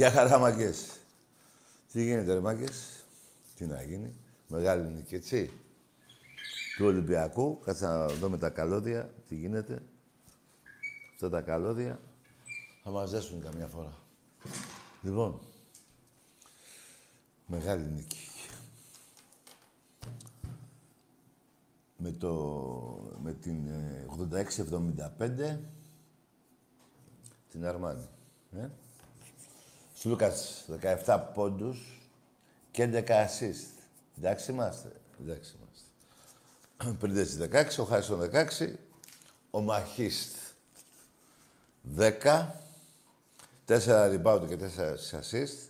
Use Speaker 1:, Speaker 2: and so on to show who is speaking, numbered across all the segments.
Speaker 1: Γεια χαρά, μαγκές. Τι γίνεται, ρε μαγκές. Τι να γίνει; Μεγάλη νίκη, έτσι. Του Ολυμπιακού. Κάτσε να δούμε τα καλώδια. Τι γίνεται. Αυτά τα καλώδια θα μαζέσουν καμιά φορά. Λοιπόν. Μεγάλη νίκη. Με, το, με την 86-75 την Αρμάνη. Ε; Σλούκας 17 πόντους και 11 assist. Εντάξει είμαστε. Εντάξει είμαστε. Πριν 16, ο Χάρισον 16, ο Μαχίστ 10, 4 rebound και 4 assist.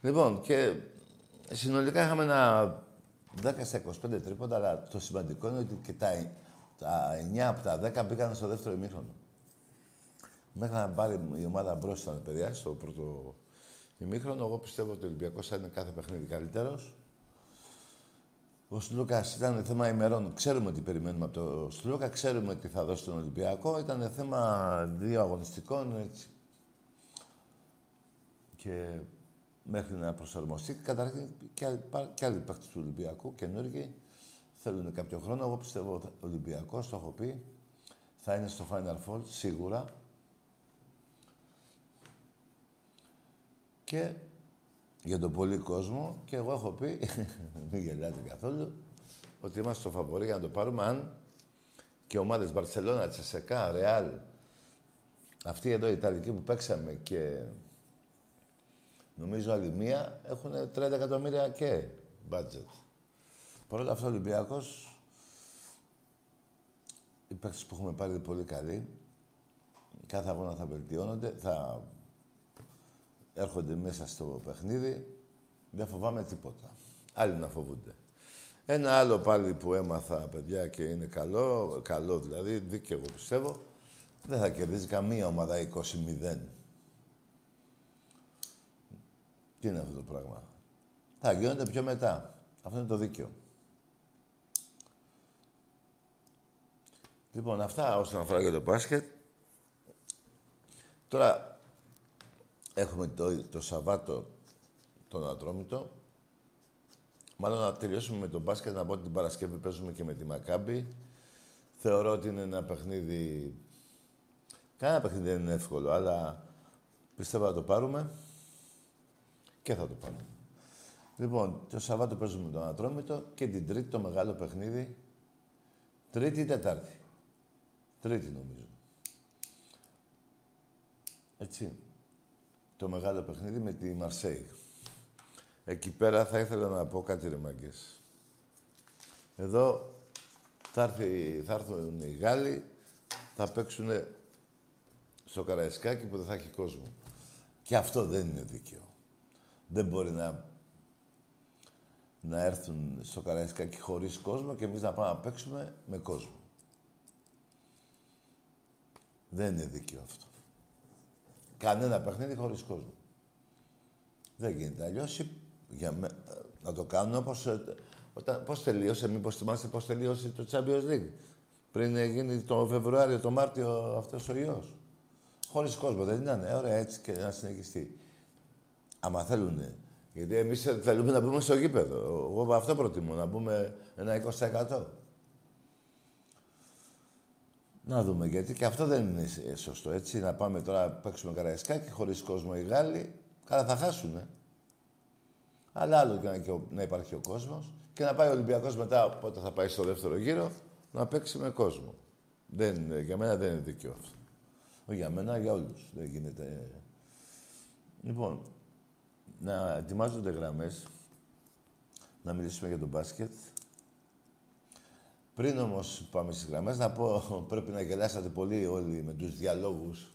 Speaker 1: Λοιπόν, και συνολικά είχαμε ένα 10 στα 25 τρίποτα, αλλά το σημαντικό είναι ότι και τα, τα 9 από τα 10 μπήκαν στο δεύτερο ημίχρονο. Μέχρι να πάρει η ομάδα μπροστά τα παιδιά στο πρώτο ημίχρονο, εγώ πιστεύω ότι ο Ολυμπιακός θα είναι κάθε παιχνίδι καλύτερος. Ο Σλούκας ήταν θέμα ημερών. Ξέρουμε τι περιμένουμε από το Σλούκα, ξέρουμε τι θα δώσει τον Ολυμπιακό. Ήταν θέμα δύο αγωνιστικών έτσι. Και μέχρι να προσαρμοστεί. Καταρχήν και άλλοι, και άλλοι παίχτε του Ολυμπιακού καινούργοι θέλουν κάποιο χρόνο. Εγώ πιστεύω ότι ο Ολυμπιακός, το έχω πει, θα είναι στο Final Four σίγουρα. Και για τον πολύ κόσμο και εγώ έχω πει, μην γελάτε καθόλου, ότι είμαστε στο φαβορή για να το πάρουμε αν και ομάδες Μπαρσελόνα, Τσεσεκά, Ρεάλ, αυτοί εδώ οι Ιταλικοί που παίξαμε και νομίζω άλλη μία έχουν 30 εκατομμύρια και budget. Παρ' όλα αυτά ο Ολυμπιακός, οι παίκτες που έχουμε πάρει είναι πολύ καλοί, κάθε αγώνα θα βελτιώνονται, θα έρχονται μέσα στο παιχνίδι, δεν φοβάμαι τίποτα. Άλλοι να φοβούνται. Ένα άλλο πάλι που έμαθα, παιδιά, και είναι καλό, καλό δηλαδή, δίκαιο εγώ πιστεύω, δεν θα κερδίζει καμία ομάδα 20-0. Τι είναι αυτό το πράγμα; Θα γίνονται πιο μετά. Αυτό είναι το δίκαιο. Λοιπόν, αυτά όσον αφορά για το μπάσκετ. Τώρα, Έχουμε το, το Σαββάτο τον Ατρόμητο. Μάλλον να τελειώσουμε με τον μπάσκετ, να πω ότι την Παρασκευή παίζουμε και με τη Μακάμπη. Θεωρώ ότι είναι ένα παιχνίδι... Κανένα παιχνίδι δεν είναι εύκολο, αλλά πιστεύω να το πάρουμε και θα το πάρουμε. Λοιπόν, το Σαββάτο παίζουμε τον Ατρόμητο και την Τρίτη το μεγάλο παιχνίδι Τρίτη ή Τετάρτη. Τρίτη νομίζω. Έτσι. Το μεγάλο παιχνίδι με τη Μαρσέη. Εκεί πέρα θα ήθελα να πω κάτι ρε μαγκές. Εδώ θα, έρθει, θα έρθουν οι Γάλλοι, θα παίξουν στο Καραϊσκάκι που δεν θα έχει κόσμο. Και αυτό δεν είναι δίκαιο. Δεν μπορεί να, να έρθουν στο Καραϊσκάκι χωρίς κόσμο και εμείς να πάμε να παίξουμε με κόσμο. Δεν είναι δίκαιο αυτό. Κανένα παιχνίδι χωρίς κόσμο. Δεν γίνεται. Αλλιώς για με, να το κάνουν όπως, ε, όταν, πώς τελείωσε, μήπως θυμάστε πώς τελείωσε το Champions League. Πριν γίνει το Φεβρουάριο, το Μάρτιο αυτός ο ιός. Χωρίς κόσμο, δεν είναι. Ωραία, έτσι και να συνεχιστεί. Άμα θέλουν. Γιατί εμείς θέλουμε να μπούμε στο γήπεδο. Εγώ αυτό προτιμώ, να μπούμε ένα 20%. Να δούμε γιατί και αυτό δεν είναι σωστό. Έτσι, να πάμε τώρα να παίξουμε καραϊσκάκι χωρίς κόσμο οι Γάλλοι, καλά θα χάσουνε. Αλλά άλλο και να, να υπάρχει ο κόσμος και να πάει ο Ολυμπιακός μετά, πότε θα πάει στο δεύτερο γύρο, να παίξει με κόσμο. Δεν, για μένα δεν είναι δίκαιο αυτό. Όχι για μένα, για όλους. Δεν γίνεται... Λοιπόν, να ετοιμάζονται γραμμές, να μιλήσουμε για τον μπάσκετ. Πριν όμως πάμε στις γραμμές, να πω πρέπει να γελάσατε πολύ όλοι με τους διαλόγους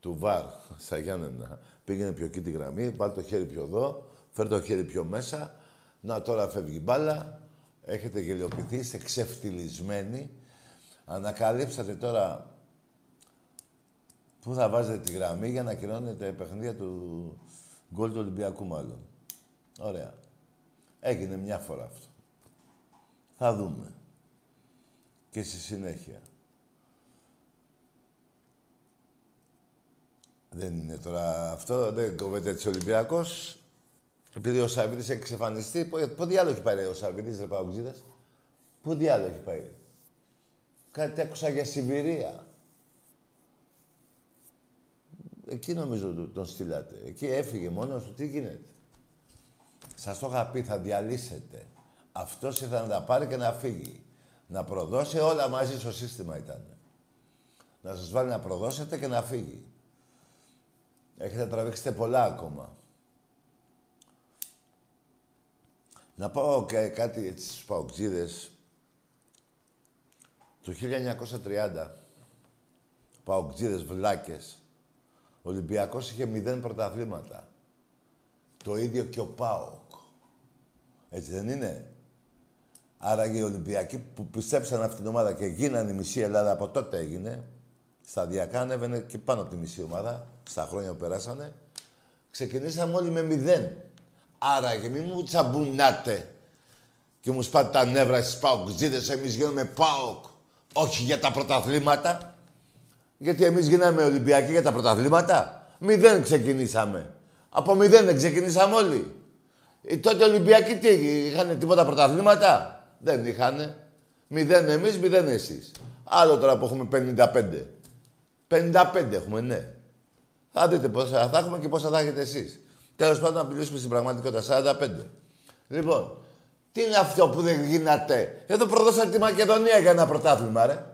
Speaker 1: του ΒΑΡ στα Γιάννενα. Πήγαινε πιο εκεί τη γραμμή, βάλτε το χέρι πιο εδώ, φέρτε το χέρι πιο μέσα. Να τώρα φεύγει η μπάλα. Έχετε γελιοποιηθεί, είστε ξεφτυλισμένοι. Ανακαλύψατε τώρα πού θα βάζετε τη γραμμή για να κυρώνετε παιχνίδια του γκολ του Ολυμπιακού μάλλον. Ωραία. Έγινε μια φορά αυτό. Θα δούμε και στη συνέχεια. Δεν είναι τώρα αυτό, δεν κόβεται έτσι ο Ολυμπιακός. Επειδή ο Σαββίδης έχει εξαφανιστεί, πού διάλογο έχει πάει ο Σαββίδης, ρε Παουτζίδες. Πού διάλογο έχει πάει; Κάτι άκουσα για Σιβηρία. Εκεί νομίζω τον στείλατε. Εκεί έφυγε μόνος του. Τι γίνεται; Σας το είχα πει, θα διαλύσετε. Αυτός ήθελε να τα πάρει και να φύγει. Να προδώσει όλα μαζί στο σύστημα ήταν. Να σας βάλει να προδώσετε και να φύγει. Έχετε τραβήξετε πολλά ακόμα. Να πω και κάτι έτσι στους παοκτζίδες. Το 1930, παοκτζίδες βλάκες, ο Ολυμπιακός είχε μηδέν πρωταθλήματα. Το ίδιο και ο ΠΑΟΚ. Έτσι δεν είναι; Άρα οι Ολυμπιακοί που πιστέψαν αυτήν την ομάδα και γίνανε η μισή Ελλάδα από τότε έγινε, σταδιακά ανέβαινε και πάνω από τη μισή ομάδα, στα χρόνια που περάσανε, ξεκινήσαμε όλοι με μηδέν. Άρα και μην μου τσαμπουνάτε και μου σπάτε τα νεύρα στις ΠΑΟΚ-ζίδες, εμείς γίνουμε ΠΑΟΚ, όχι για τα πρωταθλήματα. Γιατί εμείς γίναμε Ολυμπιακοί για τα πρωταθλήματα. Μηδέν ξεκινήσαμε. Από μηδέν δεν ξεκινήσαμε όλοι. Οι τότε Ολυμπιακοί τι είχαν τίποτα πρωταθλήματα; Δεν είχανε. Μηδέν εμείς, μηδέn εσείς. Άλλο τώρα που έχουμε 55. 55 έχουμε, ναι. Θα δείτε πόσα θα έχουμε και πόσα θα έχετε εσείς. Τέλος πάντων, να μιλήσουμε στην πραγματικότητα. 45. Λοιπόν, τι είναι αυτό που δεν γίνατε; Εδώ προδώσατε τη Μακεδονία για ένα πρωτάθλημα, ρε.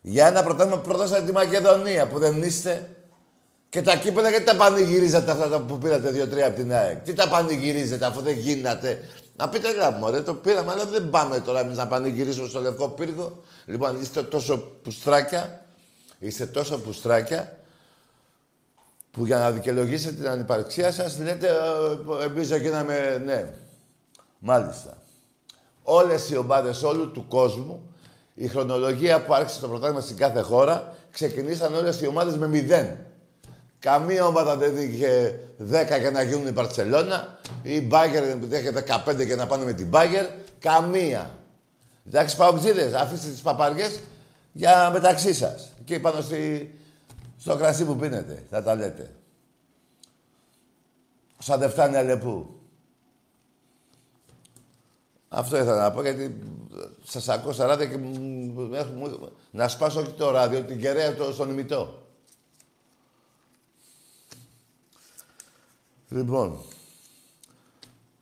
Speaker 1: Για ένα πρωτάθλημα προδώσατε τη Μακεδονία που δεν είστε. Και τα κύπελα γιατί τα πανηγυρίζατε αυτά που πήρατε δύο-τρία από την ΑΕΚ; Τι τα πανηγυρίζετε αφού δεν γίνατε; Να πείτε έλα μωρέ, το πήραμε, αλλά δεν πάμε τώρα εμείς να πανηγυρίσουμε στο Λευκό Πύργο. Λοιπόν, είστε τόσο πουστράκια, είστε τόσο πουστράκια, που για να δικαιολογήσετε την ανυπαρξία σας λέτε ε, εμείς γίναμε, ναι. Μάλιστα. Όλες οι ομάδες όλου του κόσμου, η χρονολογία που άρχισε το πρωτάθλημα στην κάθε χώρα, ξεκινήσαν όλες οι ομάδες με μηδέν. Καμία ομάδα δεν είχε 10 για να γίνουν η Μπαρσελόνα. Η Μπάγκερ δεν είχε 15 για να πάνε με την Μπάγκερ. Καμία. Εντάξει, παοξίδες, αφήστε τις παπαριές για μεταξύ σας. Και πάνω στη, στο κρασί που πίνετε, θα τα λέτε. Σαν δεν φτάνει αλεπού. Αυτό ήθελα να πω, γιατί σας ακούω στα ράδια και να σπάσω και το ράδιο, την κεραία στον ημιτό. Λοιπόν,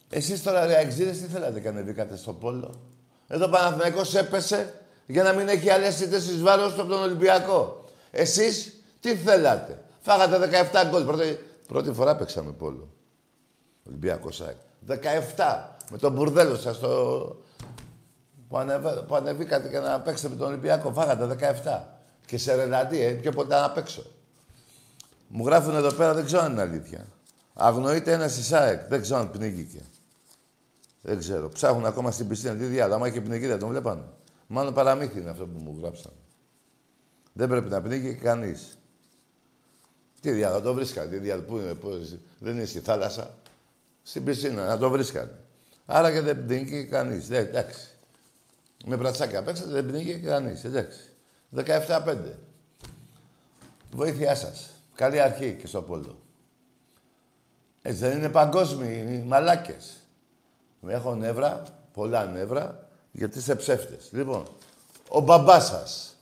Speaker 1: εσείς τώρα ρε αξίδες τι θέλατε και ανεβήκατε στο πόλο; Εδώ Παναθηναϊκός έπεσε Για να μην έχει άλλες ήττες εις βάρος από τον Ολυμπιακό. Εσείς τι θέλατε; Φάγατε 17 γκολ. Πρώτη, πρώτη φορά παίξαμε πόλο. Ολυμπιακό ΣΑΕΚ. 17. Με τον μπουρδέλο σας το... που, ανεβα... που ανεβήκατε και να παίξετε με τον Ολυμπιακό. Φάγατε 17. Και σε ρελαντή, ε, πιο ποτέ να παίξω. Μου γράφουν εδώ πέρα, δεν ξέρω αν είναι αλήθεια. Αγνοείται ένας ΣΑΕΚ. Δεν ξέρω αν πνίγηκε. Δεν ξέρω. Ψάχνουν ακόμα στην πισίνα. Τι διάλογο. Άμα είχε πνιγεί δεν τον βλέπανε. Μάλλον παραμύθι είναι αυτό που μου γράψαν. Δεν πρέπει να πνίγει κανείς. Τι διάλογο, το βρίσκανε. Τι διάλογο, πού είναι, πώς, δεν είναι στη θάλασσα. Στην πισίνα, να το βρίσκανε. Άρα και δεν πνίγει κανείς. Δεν, εντάξει. Με μπρατσάκια παίξατε, δεν πνίγει κανείς. Εντάξει. 17-5. Βοήθειά σας. Καλή αρχή και στο πόλο. Έτσι δεν είναι παγκόσμιοι οι μαλάκες. Έχω νεύρα, πολλά νεύρα, γιατί είστε ψεύτες. Λοιπόν, ο μπαμπάς σας.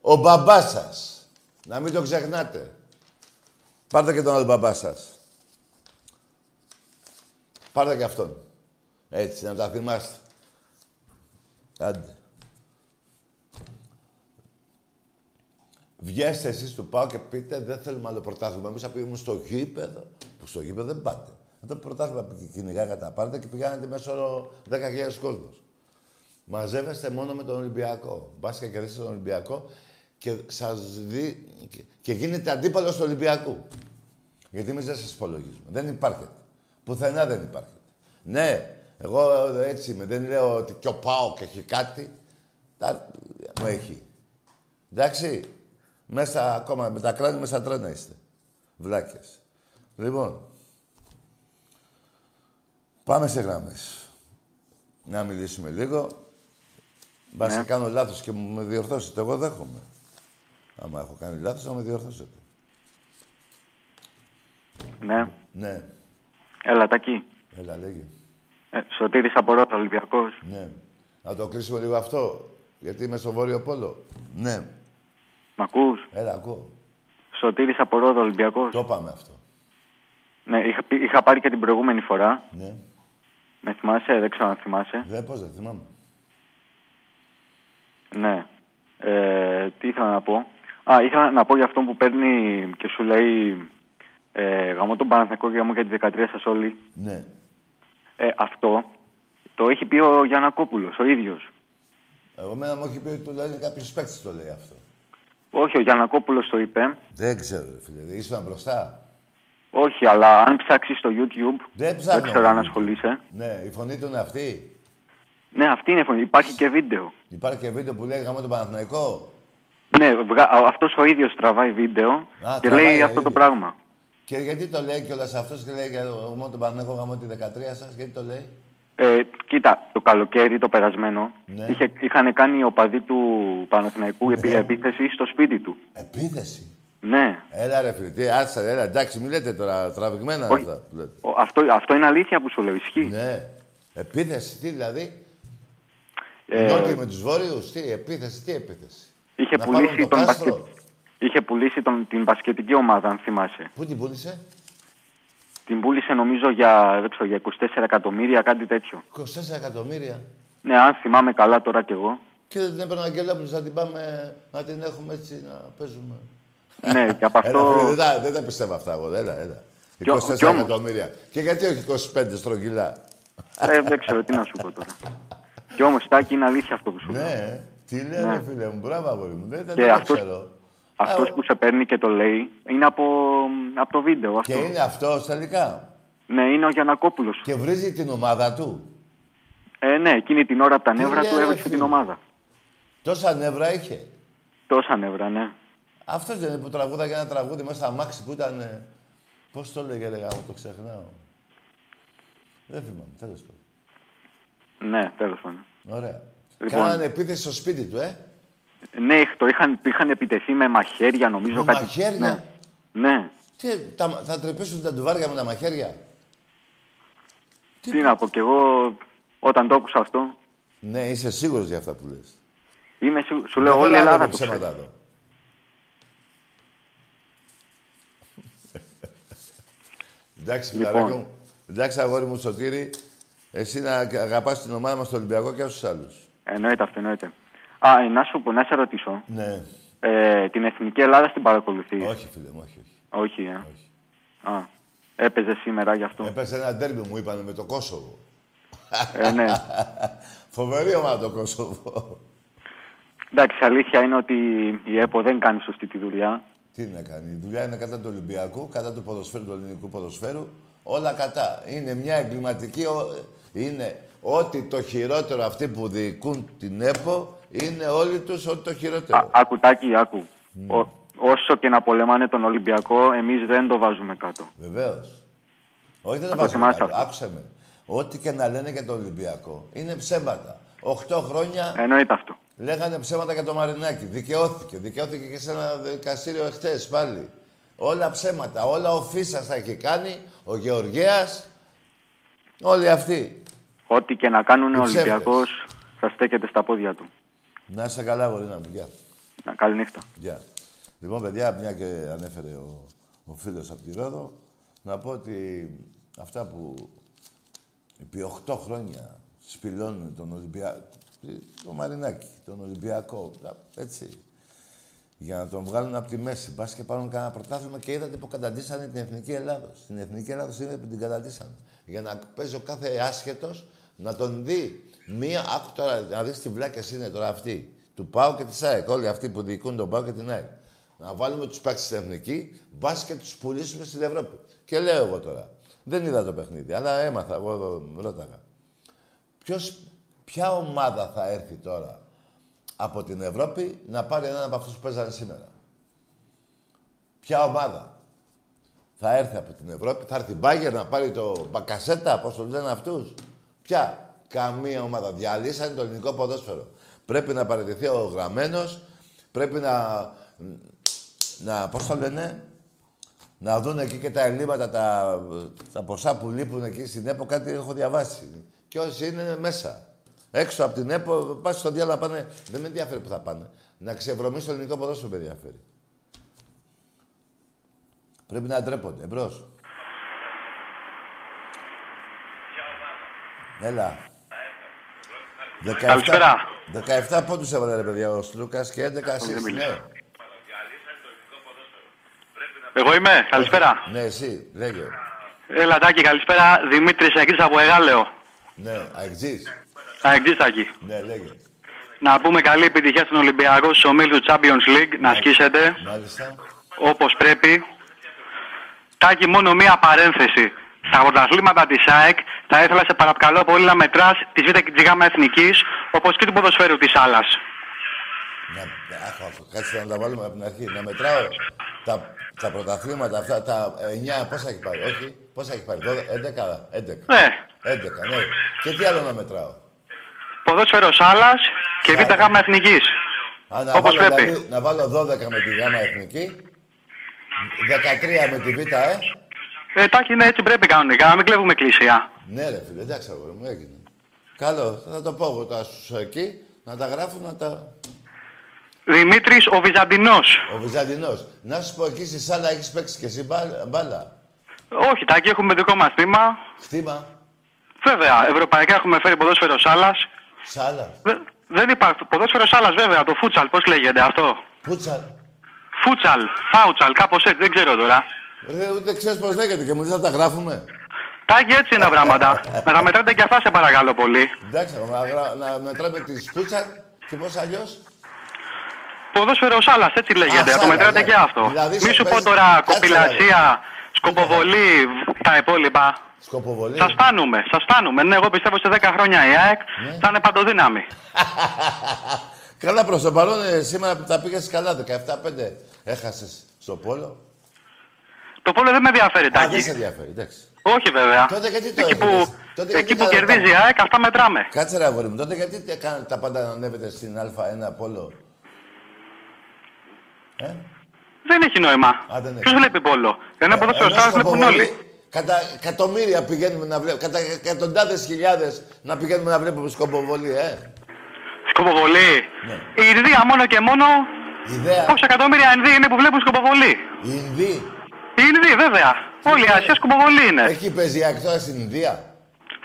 Speaker 1: Ο μπαμπάς σας. Να μην το ξεχνάτε. Πάρτε και τον άλλο μπαμπά σας. Πάρτε και αυτόν. Έτσι, να τα θυμάστε. Άντε. Βγαίνετε εσείς του πάω και πείτε δεν θέλουμε άλλο πρωτάθλημα. Εμείς απ' στο γήπεδο, που στο γήπεδο δεν πάτε. Αυτό το πρωτάθλημα που κυνηγάγατε τα πάρετε και πηγαίνετε μέσα όλο 10.000 κόσμος. Μαζεύεστε μόνο με τον Ολυμπιακό. Μπας και κερδίσετε τον Ολυμπιακό και, σας δει, και, και γίνετε αντίπαλος του Ολυμπιακού. Γιατί εμείς δεν σας υπολογίζουμε. Δεν υπάρχει. Πουθενά δεν υπάρχει. Ναι, εγώ έτσι είμαι. Δεν λέω ότι κι ο Πάο και έχει κάτι. Τα, μου έχει. Εντάξει. Μέσα ακόμα με τα κράνη, μέσα τρένα είστε. Βλάκες. Λοιπόν, πάμε σε γράμμες. Να μιλήσουμε λίγο. Μπα ναι. κάνω λάθος και μου με διορθώσετε. Εγώ δέχομαι. Άμα έχω κάνει λάθος, να με διορθώσετε.
Speaker 2: Ναι.
Speaker 1: Ναι.
Speaker 2: Έλα, τακί.
Speaker 1: Έλα, λέγε.
Speaker 2: Ε, Σωτήρης από Ρότα, Ολυμπιακός.
Speaker 1: Ναι. Να το κλείσουμε λίγο αυτό, γιατί είμαι στο Βόρειο Πόλο. Ναι.
Speaker 2: Μ' ακούς;
Speaker 1: Έλα, ακούω.
Speaker 2: Σωτήρης από Ρόδο, Ολυμπιακός.
Speaker 1: Το πάμε αυτό.
Speaker 2: Ναι, είχα, είχα πάρει και την προηγούμενη φορά.
Speaker 1: Ναι.
Speaker 2: Με θυμάσαι, δεν ξέρω αν θυμάσαι.
Speaker 1: Δεν, πώς δεν θυμάμαι.
Speaker 2: Ναι. Ε, τι ήθελα να πω; Α, ήθελα να πω για αυτό που παίρνει και σου λέει ε, γαμώ τον Παναθηναϊκό και γαμώ για τη 13 σας όλοι.
Speaker 1: Ναι.
Speaker 2: Ε, αυτό το έχει πει ο Γιανακόπουλος, ο ίδιος.
Speaker 1: Εγώ μένα μου έχει πει ότι το λέει κάποιος παίκτης το λέει αυτό.
Speaker 2: Όχι, ο Γιανακόπουλος το είπε.
Speaker 1: Δεν ξέρω, φίλε. Ήσουν μπροστά.
Speaker 2: Όχι, αλλά αν ψάξεις στο YouTube.
Speaker 1: Δεν ψάχνω.
Speaker 2: Δεν ξέρω αν ασχολείσαι.
Speaker 1: Ναι, η φωνή του είναι αυτή.
Speaker 2: Ναι, αυτή είναι η φωνή. Υπάρχει και βίντεο.
Speaker 1: Υπάρχει και βίντεο που λέει γάμο τον Παναθηναϊκό.
Speaker 2: Ναι, αυτός ο ίδιος τραβάει βίντεο Α, και λέει αυτό το πράγμα.
Speaker 1: Και γιατί το λέει κιόλας αυτός και λέει για τον Παναθηναϊκό γάμο τη 13 σας, γιατί το λέει.
Speaker 2: Ε, κοίτα, το καλοκαίρι το περασμένο ναι. είχε, είχαν κάνει οι οπαδοί του Παναθηναϊκού ναι. επίθεση στο σπίτι του.
Speaker 1: Επίθεση;
Speaker 2: Ναι.
Speaker 1: Έλα ρε φίλε, τι άτσα, έλα, εντάξει, μην λέτε τώρα τραβηγμένα Όχι. αυτά.
Speaker 2: αυτό, αυτό είναι αλήθεια που σου λέω, ισχύει.
Speaker 1: Ναι. Επίθεση, τι δηλαδή; Ε... Νότιοι με τους βόρειους, τι, επίθεση, τι επίθεση;
Speaker 2: Είχε Να πουλήσει, το τον μπασκε... είχε πουλήσει τον, την μπασκετική ομάδα, αν θυμάσαι.
Speaker 1: Πού την πούλησε;
Speaker 2: Την πούλησε νομίζω για, δεν ξέρω, για 24 εκατομμύρια, κάτι τέτοιο.
Speaker 1: 24 εκατομμύρια.
Speaker 2: Ναι, αν θυμάμαι καλά τώρα κι εγώ.
Speaker 1: Και δεν έπαιρνα Αγγελόπουλος να την πάμε, να την έχουμε έτσι, να παίζουμε.
Speaker 2: Ναι, και από αυτό...
Speaker 1: Έλα, δεν, τα, δεν τα πιστεύω αυτά εγώ, έλα, έλα. 24 κι εκατομμύρια. Και γιατί όχι 25 στρογγυλά;
Speaker 2: Ε, δεν ξέρω τι να σου πω τώρα. Κι όμως, Τάκη, είναι αλήθεια αυτό που σου
Speaker 1: λέω. Ναι, τι λέει, ναι. φίλε μου, μπράβο, αγόρι μου. Δεν, δεν το αυτός, ξέρω.
Speaker 2: Αυτός που σε παίρνει και το λέει είναι από, από το βίντεο. Αυτό.
Speaker 1: Και είναι αυτός τελικά.
Speaker 2: Ναι, είναι ο Γιανακόπουλος.
Speaker 1: Και βρίζει την ομάδα του.
Speaker 2: Ε, ναι, εκείνη την ώρα από τα νεύρα του έβρισε την ομάδα.
Speaker 1: Τόσα νεύρα είχε;
Speaker 2: Τόσα νεύρα, ναι.
Speaker 1: Αυτός δεν είναι που τραγούδα για ένα τραγούδι μέσα στα μάξι που ήταν. Πώς το λέγε, λέγα, το ξεχνάω. Δεν θυμάμαι, τέλος πάντων.
Speaker 2: Ναι, τέλος πάντων.
Speaker 1: Ωραία. Λοιπόν... Κάνανε επίθεση στο σπίτι του, ε.
Speaker 2: Ναι, το είχαν, είχαν επιτεθεί με μαχαίρια, νομίζω.
Speaker 1: Με κάτι... μαχαίρια;
Speaker 2: Ναι. ναι.
Speaker 1: Τι, τα, θα τρεπήσουν τα ντουβάρια με τα μαχαίρια;
Speaker 2: Τι, Τι να πω κι εγώ όταν το άκουσα αυτό.
Speaker 1: Ναι, είσαι σίγουρος για αυτά που λες.
Speaker 2: Είμαι σου, σου λέω όλη η Ελλάδα το ξέρει.
Speaker 1: Εντάξει, λοιπόν. μου. Εντάξει, αγόρι μου, Σωτήρη. Εσύ να αγαπάς την ομάδα μας στο Ολυμπιακό και στους άλλους.
Speaker 2: Εννοείται αυτό, εννοείται. Α, ε, να σου πω, να σε ρωτήσω.
Speaker 1: Ναι.
Speaker 2: Ε, την Εθνική Ελλάδα την παρακολουθείς;
Speaker 1: Όχι, φίλε μου, όχι. όχι.
Speaker 2: Όχι, ε.
Speaker 1: όχι.
Speaker 2: Α, έπαιζες σήμερα γι' αυτό;
Speaker 1: Έπαιζε ένα ντέρμπι μου, είπανε, με το Κόσοβο.
Speaker 2: Ε, ναι.
Speaker 1: Φοβερή ομάδα το Κόσοβο.
Speaker 2: Εντάξει, αλήθεια είναι ότι η ΕΠΟ δεν κάνει σωστή τη δουλειά.
Speaker 1: Τι να κάνει. Η δουλειά είναι κατά του Ολυμπιακού, κατά του ποδοσφαίρου, του ελληνικού ποδοσφαίρου. Όλα κατά. Είναι μια εγκληματική. ο- Είναι ό,τι το χειρότερο αυτοί που διοικούν την ΕΠΟ είναι όλοι τους ό,τι το χειρότερο.
Speaker 2: Α, ακουτάκι, άκου.
Speaker 1: Ναι.
Speaker 2: Ο- όσο και να πολεμάνε τον Ολυμπιακό, εμείς δεν το βάζουμε κάτω.
Speaker 1: Βεβαίως. Όχι, δεν το
Speaker 2: το
Speaker 1: βάζω
Speaker 2: θυμάσαι
Speaker 1: κάτω.
Speaker 2: αυτό.
Speaker 1: Άκουσε με. Ό,τι και να λένε για τον Ολυμπιακό είναι ψέματα. Οχτώ χρόνια
Speaker 2: Εννοείται αυτό.
Speaker 1: λέγανε ψέματα για το Μαρινάκι. Δικαιώθηκε. Δικαιώθηκε και σε ένα δικαστήριο εχθές πάλι. Όλα ψέματα. Όλα ο Φίσας θα έχει κάνει. Ο Γεωργέας. Όλοι αυτοί.
Speaker 2: Ό,τι και να κάνουν ο
Speaker 1: Οι ψεύτες.
Speaker 2: Ολυμπιακός θα στέκεται στα πόδια του.
Speaker 1: Να είσαι καλά, γορίνα μου. Γεια.
Speaker 2: Να, Καληνύχτα.
Speaker 1: Γεια. Λοιπόν, παιδιά, μια και ανέφερε ο, ο φίλος από τη Ρόδο, να πω ότι αυτά που επί 8 χρόνια σπηλώνουν τον Ολυμπιακό, το Μαρινάκι, τον Ολυμπιακό, έτσι, για να τον βγάλουν από τη μέση. Μπας και πάρουν κανένα πρωτάθλημα και είδατε που καταντήσανε την Εθνική Ελλάδα. Στην Εθνική Ελλάδα είδατε που την καταντήσανε. Για να παίζει ο κάθε άσχετος να τον δει. Μία, άκου τώρα, να δεις τι βλάκες είναι τώρα αυτοί. Του ΠΑΟ και της ΑΕΚ. Όλοι αυτοί που διοικούν τον ΠΑΟ και την ΑΕΚ. Να βάλουμε τους παίκτες στην Εθνική, μπας και τους πουλήσουμε στην Ευρώπη. Και λέω εγώ τώρα. Δεν είδα το παιχνίδι, αλλά έμαθα, εγώ εδώ ρώταγα. Ποιος, ποια ομάδα θα έρθει τώρα από την Ευρώπη να πάρει έναν από αυτούς που παίζανε σήμερα; Ποια ομάδα θα έρθει από την Ευρώπη, θα έρθει η Μπάγκερ να πάρει το Μπακασέτα, πώς το λένε αυτούς; Ποια; Καμία ομάδα. Διαλύσανε το ελληνικό ποδόσφαιρο. Πρέπει να παραιτηθεί ο γραμμένος, πρέπει να, να πώς το λένε, να δουν εκεί και τα ελλείμματα, τα, τα ποσά που λείπουν εκεί στην ΕΠΟ, κάτι έχω διαβάσει. Και όσοι είναι μέσα. Έξω από την ΕΠΟ, πας στο διάλογο να πάνε. Δεν με ενδιαφέρει που θα πάνε. Να ξεβρωμίσει το ελληνικό ποδόσφαιρο με ενδιαφέρει. Πρέπει να ντρέπονται. Εμπρός. Έλα. 17,
Speaker 3: Καλησπέρα.
Speaker 1: 17 πόντους έβαλε ρε παιδιά ο Σλούκας και 11 ασίστ. Ναι.
Speaker 3: Εγώ είμαι. Καλησπέρα.
Speaker 1: ναι, εσύ. Λέγε.
Speaker 3: Έλα, Τάκη, καλησπέρα. Δημήτρης Αγγής από Εγάλεο.
Speaker 1: Ναι, αεξής.
Speaker 3: Αγγής, Τάκη.
Speaker 1: Ναι, λέγε.
Speaker 3: Να πούμε καλή επιτυχία στον Ολυμπιακό στους ομίλους του Champions League. Να ασκήσετε
Speaker 1: Μάλιστα.
Speaker 3: όπως πρέπει. Τάκη, μόνο μία παρένθεση. Στα πρωταθλήματα της ΑΕΚ θα ήθελα σε παρακαλώ πολύ να μετράς τη Β' και τη Γ' Εθνικής όπως και του ποδοσφαίρου της άλλας.
Speaker 1: Να, αχ, αχ, κάτσε να τα βάλουμε από την αρχή. Να μετράω τα, τα πρωταθλήματα αυτά, τα 9, πόσα έχει πάρει, όχι, πόσα έχει πάρει, 12, 11, 11.
Speaker 3: Ναι,
Speaker 1: 11, ναι. Και τι άλλο να μετράω.
Speaker 3: ποδόσφαιρος άλλας και Β' Γ' Εθνικής.
Speaker 1: Α, να,
Speaker 3: Όπως
Speaker 1: βάλω,
Speaker 3: πρέπει.
Speaker 1: δηλαδή, να βάλω 12 με τη Γάμα Εθνική, 13 με τη Β, ε.
Speaker 3: Ε, Τάκη, ναι, έτσι πρέπει κανονικά, να μην κλέβουμε εκκλησία.
Speaker 1: Ναι, ρε φίλε, εντάξει, αγόρι μου, έγινε. Καλό, θα το πω εγώ τώρα στους εκεί, να τα γράφουν, να τα...
Speaker 3: Δημήτρης ο Βυζαντινός.
Speaker 1: Ο Βυζαντινός. Να σου πω, εκεί στη σάλα έχεις παίξει και εσύ μπάλα. μπάλα;
Speaker 3: Όχι, Τάκη, έχουμε δικό μας θύμα.
Speaker 1: Χτήμα,
Speaker 3: Βέβαια, ευρωπαϊκά έχουμε φέρει ποδόσφαιρο σάλας.
Speaker 1: σάλα,
Speaker 3: Δε- δεν υπάρχει. Ποδόσφαιρο σάλας, βέβαια, το φούτσαλ, πώς λέγεται αυτό;
Speaker 1: πούτσα.
Speaker 3: Φούτσαλ, φάουτσαλ, κάπως έτσι, δεν ξέρω τώρα.
Speaker 1: Ρε, ούτε ξέρεις πώς λέγεται και μου λες να τα γράφουμε.
Speaker 3: Τάκη, έτσι είναι τα πράγματα. να τα μετράτε και αυτά, σε παρακαλώ πολύ.
Speaker 1: Εντάξει, να, γρα- να μετράμε τη σπούτσα και πώς αλλιώς.
Speaker 3: Ποδόσφαιρο σάλας, έτσι λέγεται. να το
Speaker 1: σάλας,
Speaker 3: μετράτε
Speaker 1: ναι.
Speaker 3: και αυτό.
Speaker 1: Δηλαδή, σε
Speaker 3: Μη σου πω
Speaker 1: παίζει-
Speaker 3: τώρα
Speaker 1: Κάτσε,
Speaker 3: κοπηλασία, σκοποβολή, τα υπόλοιπα.
Speaker 1: Σκοποβολή.
Speaker 3: Σας φτάνουμε, σας φτάνουμε. Ναι, εγώ πιστεύω σε 10 χρόνια η ΑΕΚ
Speaker 1: Ναι.
Speaker 3: θα είναι παντοδύναμη.
Speaker 1: Καλά προς το παρόν, ε, σήμερα που τα πήγες καλά, 17-5 έχασες στο πόλο.
Speaker 3: Το πόλο δεν με ενδιαφέρει,
Speaker 1: Α, δεν
Speaker 3: Τάκη.
Speaker 1: σε ενδιαφέρει, εντάξει.
Speaker 3: Όχι βέβαια.
Speaker 1: Τότε γιατί το
Speaker 3: εκεί
Speaker 1: έφυγες;
Speaker 3: που,
Speaker 1: Τότε
Speaker 3: εκεί
Speaker 1: γιατί
Speaker 3: που
Speaker 1: τα
Speaker 3: κερδίζει η
Speaker 1: έκανες;
Speaker 3: ΑΕΚ, αυτά μετράμε.
Speaker 1: Κάτσε ρε αγόρι μου, τότε γιατί τε- κάνετε τα πάντα να ανέβετε στην Α1 πόλο; Ε;
Speaker 3: Δεν έχει νόημα.
Speaker 1: Α, δεν έχει.
Speaker 3: Ποιος βλέπει πόλο; Ένα
Speaker 1: Ε,
Speaker 3: ποδόσφαιρο
Speaker 1: ενώ
Speaker 3: στάρ
Speaker 1: στο
Speaker 3: βλέπουν
Speaker 1: Ποβολή,
Speaker 3: όλοι.
Speaker 1: Κατά εκατομμύρια πηγαίνουμε να βλέπουμε, κατά εκατοντάδες χιλιάδες να πηγαίνουμε να βλέπουμε σκοποβολή, ε.
Speaker 3: Σκοποβολή.
Speaker 1: Ναι.
Speaker 3: Η Ινδία μόνο και μόνο.
Speaker 1: Ιδέα.
Speaker 3: Πόσα εκατομμύρια Ινδοί είναι που βλέπουν σκοποβολή.
Speaker 1: Η Ινδή.
Speaker 3: Η Ινδοί, βέβαια. Όλη η Ασία σκοποβολή είναι.
Speaker 1: Έχει παίζει ΑΕΚ τώρα στην Ινδία.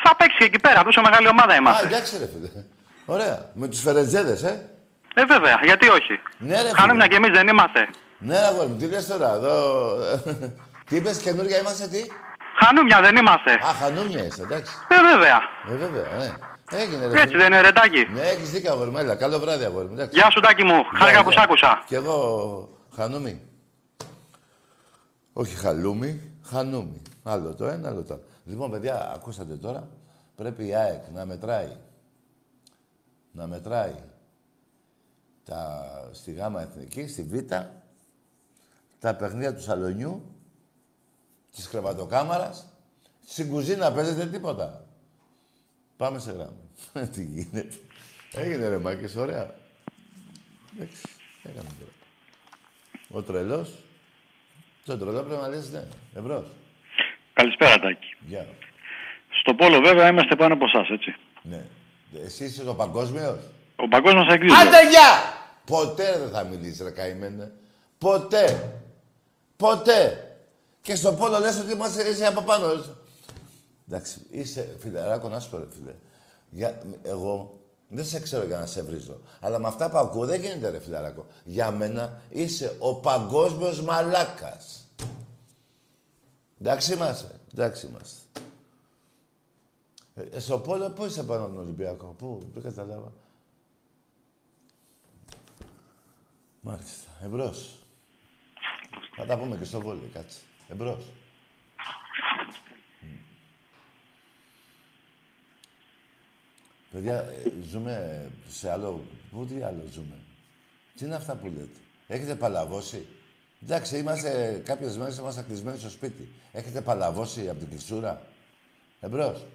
Speaker 3: Θα παίξει εκεί πέρα, τόσο μεγάλη ομάδα
Speaker 1: Α,
Speaker 3: είμαστε.
Speaker 1: εντάξει ρε φίλε. Ωραία. Με τους φερετζέδες, ε.
Speaker 3: Ε, βέβαια, γιατί όχι;
Speaker 1: Ναι, ρε,
Speaker 3: Χάνουμε
Speaker 1: φίλε.
Speaker 3: κι εμείς δεν είμαστε.
Speaker 1: Ναι, ρε, αγόρι μου, τι λες τώρα, εδώ... τι είπες, καινούργια είμαστε, τι;
Speaker 3: Χάνουμε δεν είμαστε.
Speaker 1: Α, χανούμια είσαι, εντάξει.
Speaker 3: Ε, βέβαια.
Speaker 1: Ε, βέβαια, ναι. Έγινε, ρε.
Speaker 3: Έτσι
Speaker 1: φίλε.
Speaker 3: δεν είναι, Ρετάκι.
Speaker 1: Ναι, έχεις δίκιο, αγόρι μου, έλα. Καλό βράδυ, αγόρι μου, εντάξει.
Speaker 3: Γεια σου, Τάκη μου. Χάρηκα που σ' άκουσα.
Speaker 1: Κι εγώ, χανούμι. Όχι χαλούμι, χανούμι. Άλλο το ένα, άλλο το άλλο. Λοιπόν, παιδιά, ακούσατε τώρα, πρέπει η ΑΕΚ να μετράει. Να μετράει τα, στη Γάμα Εθνική, στη Β, τα παιχνίδια του σαλονιού, της κρεβατοκάμαρας, στην κουζίνα παίζετε τίποτα. Πάμε σε γράμμα. Τι γίνεται. Έγινε ρε Μάκης, ωραία. Εντάξει, έκαμε τώρα. Ο τρελός. Το τρελό πρέπει να λες ναι. Εμπρός.
Speaker 4: Καλησπέρα, Τάκη.
Speaker 1: Γεια.
Speaker 4: Στο πόλο, βέβαια, είμαστε πάνω από εσάς, έτσι.
Speaker 1: Ναι. Εσύ είσαι ο παγκόσμιος;
Speaker 4: Ο παγκόσμιος αγγλίζει.
Speaker 1: Άντε γεια! Ποτέ δεν θα μιλήσεις ρε καημένε. Ποτέ. Ποτέ. Και στο πόλο λες ότι είμαστε, είσαι από πάνω. Εντάξει, είσαι φιλεράκο, να σου πω ρε φίλε. Για, εγώ δεν σε ξέρω για να σε βρίζω. Αλλά με αυτά που ακούω δεν γίνεται ρε φιλεράκο. Για μένα είσαι ο παγκόσμιος μαλάκας. Εντάξει είμαστε. Εντάξει είμαστε. Ε, στο πόλο πού είσαι πάνω από τον Ολυμπιακό. Πού, δεν καταλάβα. Μάλιστα. Εμπρός. Θα τα πούμε και στο βόλιο, κάτσε. Εμπρός. Παιδιά, ε, ζούμε σε άλλο... Πού τι άλλο ζούμε; Τι είναι αυτά που λέτε; Έχετε παλαβώσει; Εντάξει, είμαστε κάποιες μέρες είμαστε κλεισμένοι στο σπίτι. Έχετε παλαβώσει από την κλεισούρα. Εμπρός.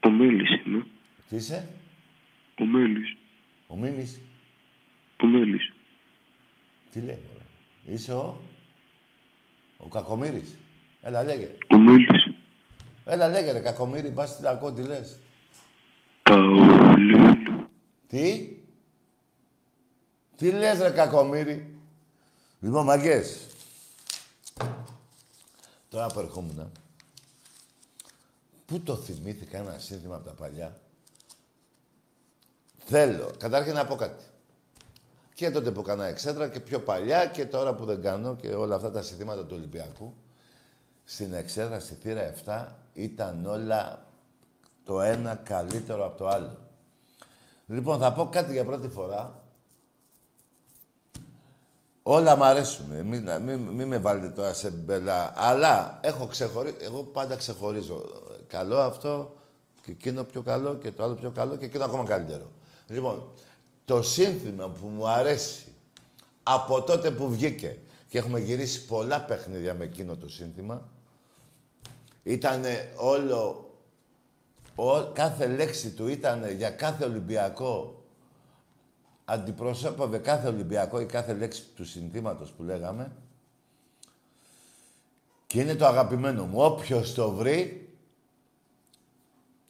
Speaker 4: Ο Μέλης είμαι.
Speaker 1: Τι είσαι;
Speaker 4: Ο Μέλης.
Speaker 1: Ο Μίμης.
Speaker 4: Ο Μέλης.
Speaker 1: Τι λέει, μωρέ; Είσαι ο... Ο Κακομύρης. Έλα, λέγε.
Speaker 4: Ο Μέλης.
Speaker 1: Έλα, λέγε, ρε, Κακομύρη, πας τι ακούω, τι λες.
Speaker 4: Παουλέλου.
Speaker 1: Τι; Τι λες, ρε, Κακομύρη. Λοιπόν, μαγκές. Τώρα που ερχόμουν, πού το θυμήθηκα ένα σύνθημα από τα παλιά; Θέλω, κατάρχην να πω κάτι. Και τότε που έκανα εξέδρα και πιο παλιά και τώρα που δεν κάνω και όλα αυτά τα συνθήματα του Ολυμπιακού. Στην εξέδρα, στη θύρα 7, ήταν όλα το ένα καλύτερο από το άλλο. Λοιπόν, θα πω κάτι για πρώτη φορά. Όλα μ' αρέσουν. Μην, μην, μην με βάλετε τώρα σε μπελά. Αλλά έχω ξεχωρίσει. Εγώ πάντα ξεχωρίζω. Καλό αυτό και εκείνο πιο καλό και το άλλο πιο καλό και εκείνο ακόμα καλύτερο. Λοιπόν, το σύνθημα που μου αρέσει από τότε που βγήκε και έχουμε γυρίσει πολλά παιχνίδια με εκείνο το σύνθημα ήταν όλο ο, κάθε λέξη του ήταν για κάθε Ολυμπιακό αντιπροσώπευε κάθε Ολυμπιακό ή κάθε λέξη του συνθήματος που λέγαμε και είναι το αγαπημένο μου. Όποιος το βρει,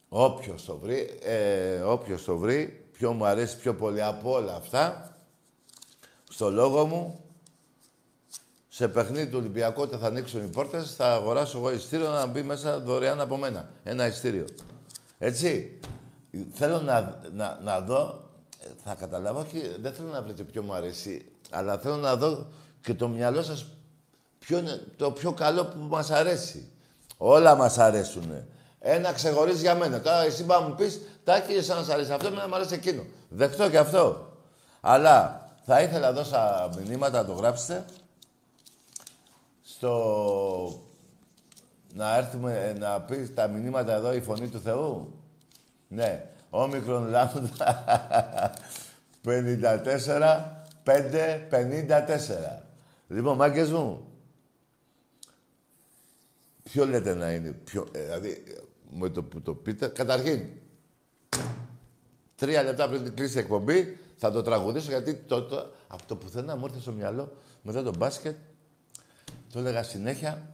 Speaker 1: όποιος το βρει, ε, όποιος το βρει, πιο μου αρέσει πιο πολύ από όλα αυτά, στο λόγο μου, σε παιχνίδι του Ολυμπιακού όταν θα ανοίξουν οι πόρτες, θα αγοράσω εγώ ειστήριο να μπει μέσα δωρεάν από μένα. Ένα ειστήριο. Έτσι. Θέλω να, να, να δω, ε, θα καταλάβω και δεν θέλω να βρείτε ποιο μου αρέσει, αλλά θέλω να δω και το μυαλό σας ποιο είναι το πιο καλό που μας αρέσει. Όλα μας αρέσουν. Ένα ξεχωρίζει για μένα. Τώρα εσύ πάει να μου πεις, τάκι, εσένα σ' αρέσει αυτό, εμένα μου αρέσει εκείνο. Δεχτώ και αυτό. Αλλά θα ήθελα εδώ στα μηνύματα να το γράψετε. Στο... Να έρθουμε ε, να πεις τα μηνύματα εδώ η φωνή του Θεού. Ναι. Όμικρον λάμδα 54, 5, 54. Λοιπόν, μάγκες μου, ποιο λέτε να είναι, πιο, ε, δηλαδή, με το που το πείτε, καταρχήν, τρία λεπτά πριν κλείσει η εκπομπή, θα το τραγουδήσω γιατί το, το, από το πουθενά μου ήρθε στο μυαλό, μετά το μπάσκετ, το έλεγα συνέχεια,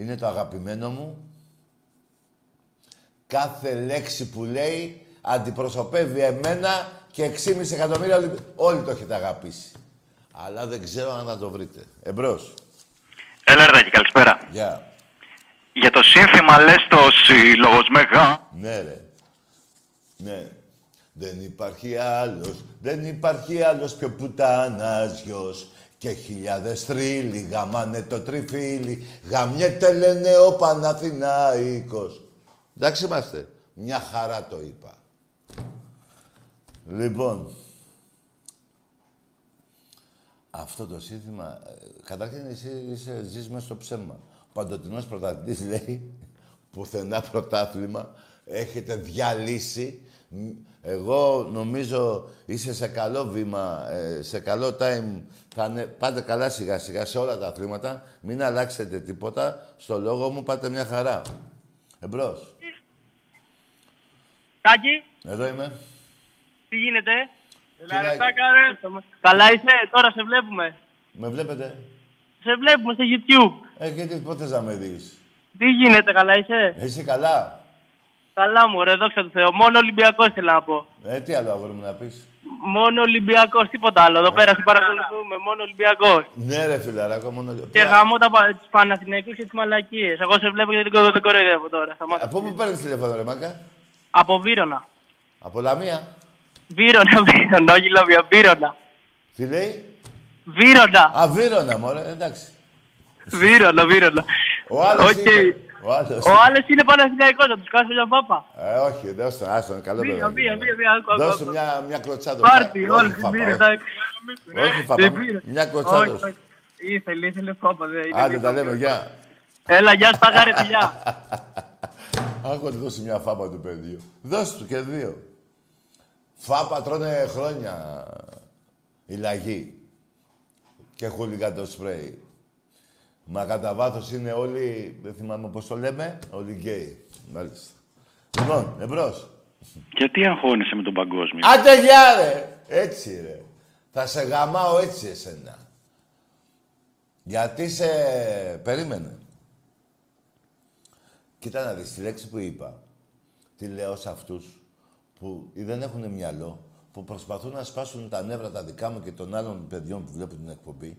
Speaker 1: είναι το αγαπημένο μου. Κάθε λέξη που λέει αντιπροσωπεύει εμένα και 6,5 εκατομμύρια όλοι, όλοι το έχετε αγαπήσει. Αλλά δεν ξέρω αν θα το βρείτε. Εμπρός.
Speaker 3: Έλα, Ρετάκι, καλησπέρα.
Speaker 1: Γεια.
Speaker 3: Για το σύνθημα λες το σύλλογος μεγά.
Speaker 1: Ναι, ρε. Ναι. Δεν υπάρχει άλλος, δεν υπάρχει άλλος πιο πουτάνας γιος. Και χιλιάδες θρύλοι γαμάνε το τριφύλι, γαμιέται λένε ο Παναθηναϊκός. Εντάξει είμαστε. Μια χαρά το είπα. Λοιπόν, αυτό το σύνθημα, ε, καταρχήν εσύ είσαι, ζεις μέσα στο ψέμα. Ο παντοτινός πρωταθλητής λέει, πουθενά πρωτάθλημα, έχετε διαλύσει. Μ, Εγώ νομίζω είσαι σε καλό βήμα, ε, σε καλό time. Θα είναι, πάτε καλά σιγά σιγά σε όλα τα αθλήματα. Μην αλλάξετε τίποτα. Στο λόγο μου πάτε μια χαρά. Εμπρός.
Speaker 5: Τάκη,
Speaker 1: Εδώ είμαι.
Speaker 5: τι γίνεται;
Speaker 1: Φιλάκια.
Speaker 5: Καλά είσαι, τώρα σε βλέπουμε.
Speaker 1: Με βλέπετε;
Speaker 5: Σε βλέπουμε στο YouTube.
Speaker 1: Ε, γιατί πότε να με δεις;
Speaker 5: Τι γίνεται, καλά είσαι;
Speaker 1: Είσαι καλά;
Speaker 5: Καλά μου, ρε, δόξα τω Θεώ. Μόνο Ολυμπιακός θέλω να πω.
Speaker 1: Ε, τι άλλο αγόρι μου να πεις;
Speaker 5: Μόνο Ολυμπιακός, τίποτα άλλο. Εδώ πέρα σε παρακολουθούμε. Μόνο Ολυμπιακός.
Speaker 1: Ναι ρε φιλαράκο, μόνο...
Speaker 5: Και γαμώ τα πα- τους Παναθηναϊκούς και τις μαλακίες. Εγώ σε βλέπω γιατί δεν δεν κοροϊδεύω τώρα. Σταμάτα.
Speaker 1: Από πού παίρνεις τηλέφωνο ρε Μάκα;
Speaker 5: Από Βύρονα.
Speaker 1: Από Λαμία.
Speaker 5: Βύρονα, Βύρονα, όχι Λαβία, Βύρονα.
Speaker 1: Τι λέει;
Speaker 5: Βύρονα,
Speaker 1: Α, Βύρονα, μωρέ, εντάξει.
Speaker 5: Βύρονα, Βύρονα.
Speaker 1: Ο άλλος
Speaker 5: Οκ.
Speaker 1: είναι... Ο άλλος...
Speaker 5: Ο άλλος είναι Παναθηναϊκός, θα τους κάσω μια πάπα.
Speaker 1: Ε, όχι, δώσ' τον, άστον, είναι καλό
Speaker 5: Βία,
Speaker 1: παιδί.
Speaker 5: βία, βία, βία, άκου, άκου,
Speaker 1: Δώσ'
Speaker 5: άκου.
Speaker 1: του μια, μια κλωτσά
Speaker 5: Πάρτι,
Speaker 1: Όχι,
Speaker 5: όλοι
Speaker 1: φάπα,
Speaker 5: την
Speaker 1: όχι.
Speaker 5: πήρε,
Speaker 1: Όχι, φάπα, μια κλωτσά
Speaker 5: Όχι,
Speaker 1: δώσ' του.
Speaker 5: όχι. Ήθελε, ήθελε φάπα, δεν είναι.
Speaker 1: Άντε, τα λέμε, γεια.
Speaker 5: Έλα, γεια σου, τα γάρε, φιλιά.
Speaker 1: Άκου να του δώσει μια φάπα του παιδιού. Δώσ' του και δύο. Φάπα τρώνε χρόνια οι λαγοί. Και χούλιγαν το σπρέι. Μα κατά βάθος είναι όλοι, δεν θυμάμαι πώς το λέμε, όλοι γκέι. Μάλιστα. Λοιπόν, εμπρός.
Speaker 6: Γιατί αγχώνεσαι με τον παγκόσμιο;
Speaker 1: Άντε γεια ρε! Έτσι ρε. Θα σε γαμάω έτσι εσένα. Γιατί σε... Περίμενε. Κοίτα να δεις τη λέξη που είπα. Τι λέω σε αυτούς που ή δεν έχουν μυαλό, που προσπαθούν να σπάσουν τα νεύρα τα δικά μου και των άλλων παιδιών που βλέπουν την εκπομπή.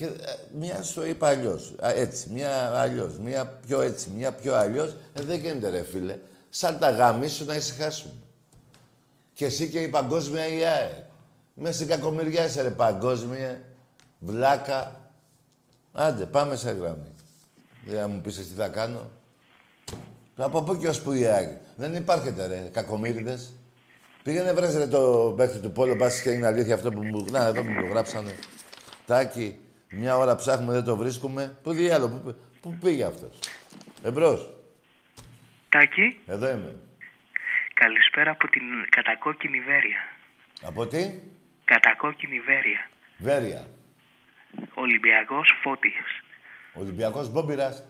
Speaker 1: Και ε, μία σου είπα αλλιώς. Έτσι, μία αλλιώς. Μία πιο έτσι, μία πιο αλλιώς. Ε, δεν γίνεται, ρε φίλε. Σαν τα γαμίσου να ησυχάσουν. Και εσύ και η παγκόσμια η ΑΕ. Μέσα στην κακομοιριά είσαι, ρε παγκόσμια. Βλάκα. Άντε, πάμε σε γραμμή. Δεν θα μου πεις εσύ τι θα κάνω. Από πού και ως που η ΑΕ. Δεν υπάρχετε, ρε, κακομύριδες. Πήγαινε βρες ρε το παίκτη του Πόλο Μπάσης και είναι αλήθεια αυτό που μου... Να, εδώ που μου το γράψανε. Τάκη, μια ώρα ψάχνουμε, δεν το βρίσκουμε. Πού διάλο, πού, πού πήγε αυτός; Εμπρός.
Speaker 7: Τάκη,
Speaker 1: Εδώ είμαι.
Speaker 7: καλησπέρα από την κατακόκκινη Βέρεια.
Speaker 1: Από τι;
Speaker 7: Κατακόκκινη Βέρεια.
Speaker 1: Βέρεια.
Speaker 7: Ολυμπιακός Φώτης.
Speaker 1: Ολυμπιακός Μπόμπιρας.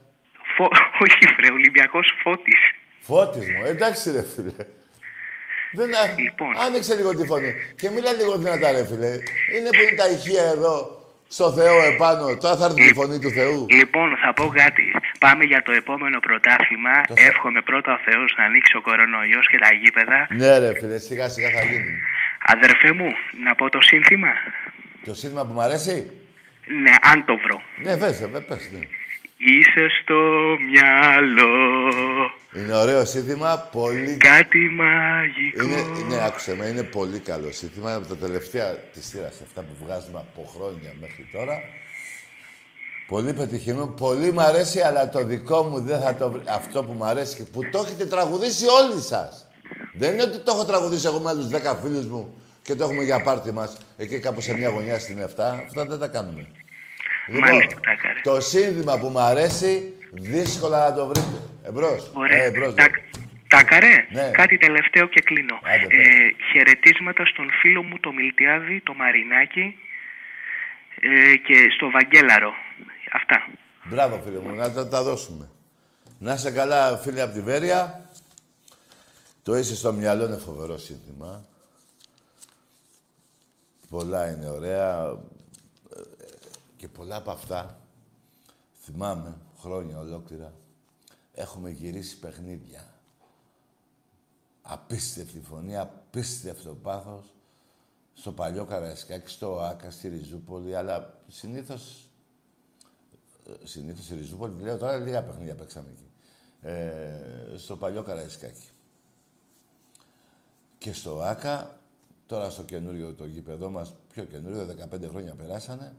Speaker 7: Φω... Όχι βρε, Ολυμπιακός Φώτης.
Speaker 1: Φώτης μου, εντάξει ρε φίλε. Δεν α...
Speaker 7: Λοιπόν.
Speaker 1: Άνοιξε λίγο τη φωνή. Και μίλα λίγο δυνατά ρε φίλε. Είναι που είναι τα ηχεία εδώ, στο Θεό επάνω. Τώρα θα έρθει τη φωνή του Θεού.
Speaker 7: Λοιπόν, θα πω κάτι. Πάμε για το επόμενο πρωτάθλημα.
Speaker 1: Το θε-
Speaker 7: Εύχομαι πρώτα ο Θεός να ανοίξει ο κορονοϊός και τα γήπεδα.
Speaker 1: Ναι ρε φίλε, σιγά σιγά θα γίνει.
Speaker 7: Αδερφέ μου, να πω το σύνθημα.
Speaker 1: Το σύνθημα που μου αρέσει;
Speaker 7: Ναι, αν το βρω.
Speaker 1: Ναι, πες, ε, πες, ναι.
Speaker 7: Είσαι στο μυαλό
Speaker 1: Είναι ωραίο σύνθημα, πολύ...
Speaker 7: κάτι μαγικό.
Speaker 1: Είναι, ναι, άκουσε με, είναι πολύ καλό σύνθημα. Από τα τελευταία της σειράς, αυτά που βγάζουμε από χρόνια μέχρι τώρα. Πολύ πετυχημένο. Πολύ μ' αρέσει, αλλά το δικό μου δεν θα το βρει. Αυτό που μ' αρέσει και που το έχετε τραγουδήσει όλοι σας. Δεν είναι ότι το έχω τραγουδήσει εγώ με άλλους 10 φίλους μου και το έχουμε για πάρτι μας εκεί κάπου σε μια γωνιά στην 7. Αυτά δεν τα κάνουμε.
Speaker 7: Μάλιστα, τα έκανε.
Speaker 1: το σύνθημα που μ' αρέσει, δύσκολα να το βρείτε. Εμπρός.
Speaker 7: Ωραία.
Speaker 1: Ε, εμπρός,
Speaker 7: Τα, τάκαρε,
Speaker 1: Ναι.
Speaker 7: κάτι τελευταίο και κλείνω.
Speaker 1: Άντε, πες.
Speaker 7: ε, χαιρετίσματα στον φίλο μου το Μιλτιάδη, το Μαρινάκι ε, και στο Βαγγέλαρο. Αυτά.
Speaker 1: Μπράβο, φίλε μου, να τα, τα δώσουμε. Να είσαι καλά, φίλε από τη Βέρεια. Το είσαι στο μυαλό, είναι φοβερό σύνθημα. Πολλά είναι ωραία. Ε, Και πολλά από αυτά, θυμάμαι, χρόνια ολόκληρα, έχουμε γυρίσει παιχνίδια. Απίστευτη φωνή, απίστευτο πάθος. Στο παλιό Καραϊσκάκι, στο ΆΚΑ, στη Ριζούπολη, αλλά συνήθως συνήθως η Ριζούπολη, λέω τώρα λίγα παιχνίδια παίξαμε εκεί. Ε, στο παλιό Καραϊσκάκι. Και στο ΆΚΑ, τώρα στο καινούριο το γήπεδό μας, πιο καινούριο, 15 χρόνια περάσανε.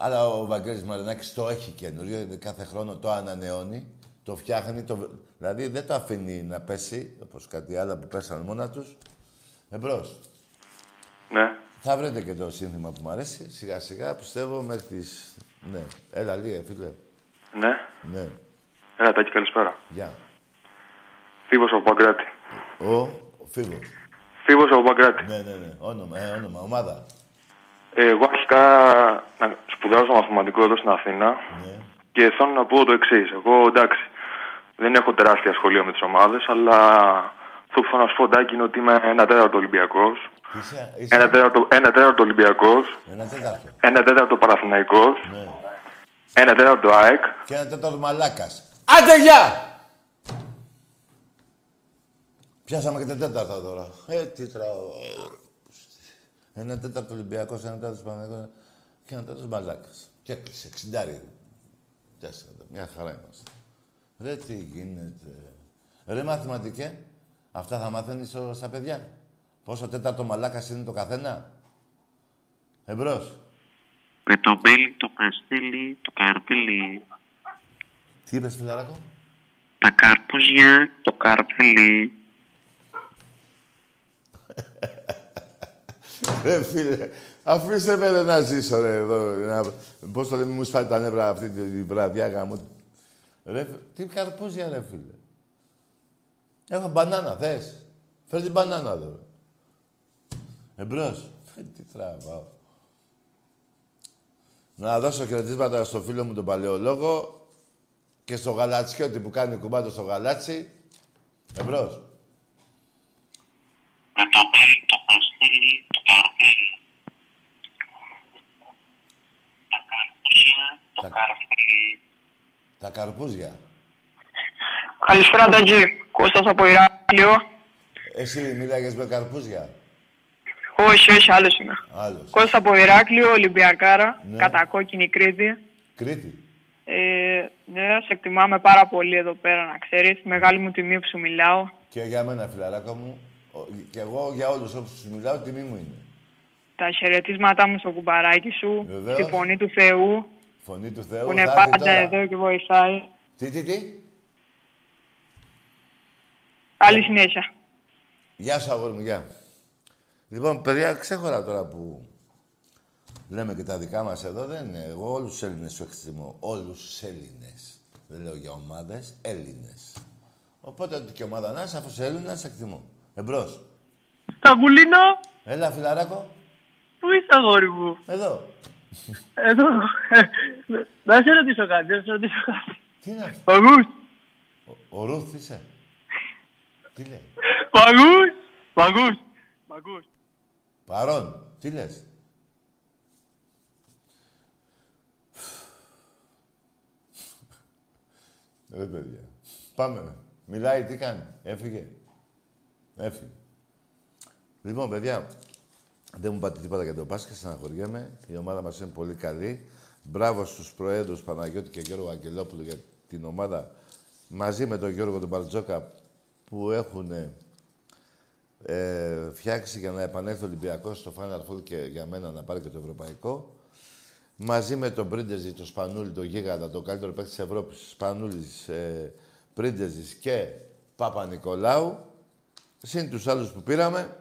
Speaker 1: Αλλά ο Βαγγέλης Μαρινάκης το έχει καινούριο, δηλαδή κάθε χρόνο το ανανεώνει, το φτιάχνει, το... δηλαδή δεν το αφήνει να πέσει, όπως κάτι άλλο που πέσανε μόνα τους. Εμπρός.
Speaker 8: Ναι.
Speaker 1: Θα βρείτε και το σύνθημα που μου αρέσει, σιγά σιγά, πιστεύω, μέχρι τις... Ναι. Έλα, λίγε, φίλε.
Speaker 8: Ναι.
Speaker 1: Ναι.
Speaker 8: Έλα, Τάκη, καλησπέρα.
Speaker 1: Γεια.
Speaker 8: Φίβος από Παγκράτη.
Speaker 1: Ο, ο Φίβος.
Speaker 8: Φίβος από Παγκράτη.
Speaker 1: Ναι, ναι, ναι. Όνομα, ε, όνομα, ομάδα.
Speaker 8: Ε, εγώ αρχικά να σπουδάζω μαθηματικό εδώ στην Αθήνα
Speaker 1: Ναι.
Speaker 8: και θέλω να πω το εξής. Εγώ εντάξει, δεν έχω τεράστια σχολεία με τις ομάδες, αλλά αυτό που θέλω να σου πω, Τάκη, είναι ότι είμαι ένα τέταρτο Ολυμπιακός,
Speaker 1: Είσαι, είσαι
Speaker 8: ένα τέταρτο, ένα τέταρτο Ολυμπιακός,
Speaker 1: ένα τέταρτο.
Speaker 8: ένα τέταρτο Παναθηναϊκός,
Speaker 1: Ναι.
Speaker 8: ένα τέταρτο ΑΕΚ.
Speaker 1: Και ένα τέταρτο μαλάκας. Άντε, γεια! Πιάσαμε και τα τέταρτα τώρα. Ε, τι τράω. Ένα τέταρτο Ολυμπιακός, ένα τέταρτος Παναγιώτο και ένα τέταρτος μαλάκας. Και έκλεισε, εξιντάρι. Τέσσερα, μια χαρά είμαστε. Ρε, τι γίνεται. Ρε, μαθηματικέ, αυτά θα μάθαινες στο- στα παιδιά. Πόσο τέταρτο μαλάκας είναι το καθένα; Εμπρός.
Speaker 9: Με το μπέλι, το καστέλι, το καρπέλι.
Speaker 1: Τι είπες, φιλαράκο;
Speaker 9: Τα καρπούζια, το καρπέλι.
Speaker 1: Ρε φίλε, αφήστε με ρε, να ζήσω ρε εδώ. Να... Πώς το λέμε, μου σφάει τα νεύρα αυτή τη βραδιά γάμο. Ρε, τι καρπούζια ρε φίλε. Έχω μπανάνα, θες; Φέρ την μπανάνα εδώ. Εμπρός. Ε, τι τραβάω. Να δώσω χαιρετίσματα στο φίλο μου τον παλαιολόγο και στο γαλατσιώτη που κάνει κουμπάτο στο γαλάτσι. Εμπρός.
Speaker 9: Με το μπέλι, το καστέλι, το καρπέλι. Τα καρπούζια, το
Speaker 1: Τα-
Speaker 9: καρπέλι.
Speaker 1: Τα καρπούζια.
Speaker 10: Καλησπέρα, Τάκη. Κώστας από Ηράκλειο.
Speaker 1: Εσύ μίλαγες με καρπούζια.
Speaker 10: Όχι, όχι, άλλος είμαι.
Speaker 1: Άλλος.
Speaker 10: Κώστας από Ηράκλειο, Ολυμπιακάρα,
Speaker 1: Ναι.
Speaker 10: κατακόκκινη Κρήτη.
Speaker 1: Κρήτη.
Speaker 10: Ε, ναι, σε εκτιμάμε πάρα πολύ εδώ πέρα, να ξέρεις. Μεγάλη μου τιμή που σου μιλάω.
Speaker 1: Και για μένα, φιλαράκο μου, ο- και εγώ για όλους όσους σου μιλάω, τιμή μου είναι.
Speaker 10: Τα χαιρετίσματά μου στο κουμπαράκι σου,
Speaker 1: Βεβαίως.
Speaker 10: στη φωνή του Θεού,
Speaker 1: Φωνή του Θεού,
Speaker 10: που είναι
Speaker 1: θα έρθει
Speaker 10: πάντα
Speaker 1: τώρα.
Speaker 10: εδώ και βοηθάει.
Speaker 1: Τι, τι, τι;
Speaker 10: Καλή συνέχεια.
Speaker 1: Γεια σου, αγόρι μου, γεια. Λοιπόν, παιδιά, ξέχωρα τώρα που λέμε και τα δικά μας εδώ, δεν είναι. Εγώ όλους τους Έλληνες σου εκτιμώ. Όλους τους Έλληνες. Δεν λέω για ομάδες, Έλληνες. Οπότε, ό,τι και ομάδα να είσαι, αφού είσαι Έλληνας, σε εκτιμώ. Εμπρός.
Speaker 10: Σταυρουλίνο,
Speaker 1: Έλα, φιλαράκο.
Speaker 10: πού είσαι αγόρι μου;
Speaker 1: Εδώ.
Speaker 10: Εδώ. Να σε ρωτήσω κάτι, να σε ρωτήσω κάτι.
Speaker 1: Τι είναι αυτό.
Speaker 10: Παγούς,
Speaker 1: Ο, ο Ρούθ είσαι. Τι λέει.
Speaker 10: παγούς, παγούς, παγούς.
Speaker 1: Παρόν. Τι λες. Ρε παιδιά. Πάμε. Μιλάει, τι κάνει. Έφυγε. Έφυγε. Λοιπόν, παιδιά, δεν μου είπατε τίποτα για το μπάσκετ, στεναχωριέμαι. Η ομάδα μας είναι πολύ καλή. Μπράβο στους προέδρους Παναγιώτη και Γιώργο Αγγελόπουλου για την ομάδα μαζί με τον Γιώργο τον Μπαρτζόκα που έχουν ε, φτιάξει για να επανέλθει ο Ολυμπιακός στο Final Four και για μένα να πάρει και το Ευρωπαϊκό. Μαζί με τον Πρίντεζη, τον Σπανούλη, τον Γίγαντα, τον καλύτερο παίκτη της Ευρώπης, Σπανούλης, ε, Πρίντεζης και Παπα-Νικολάου. Συν τους άλλους που πήραμε.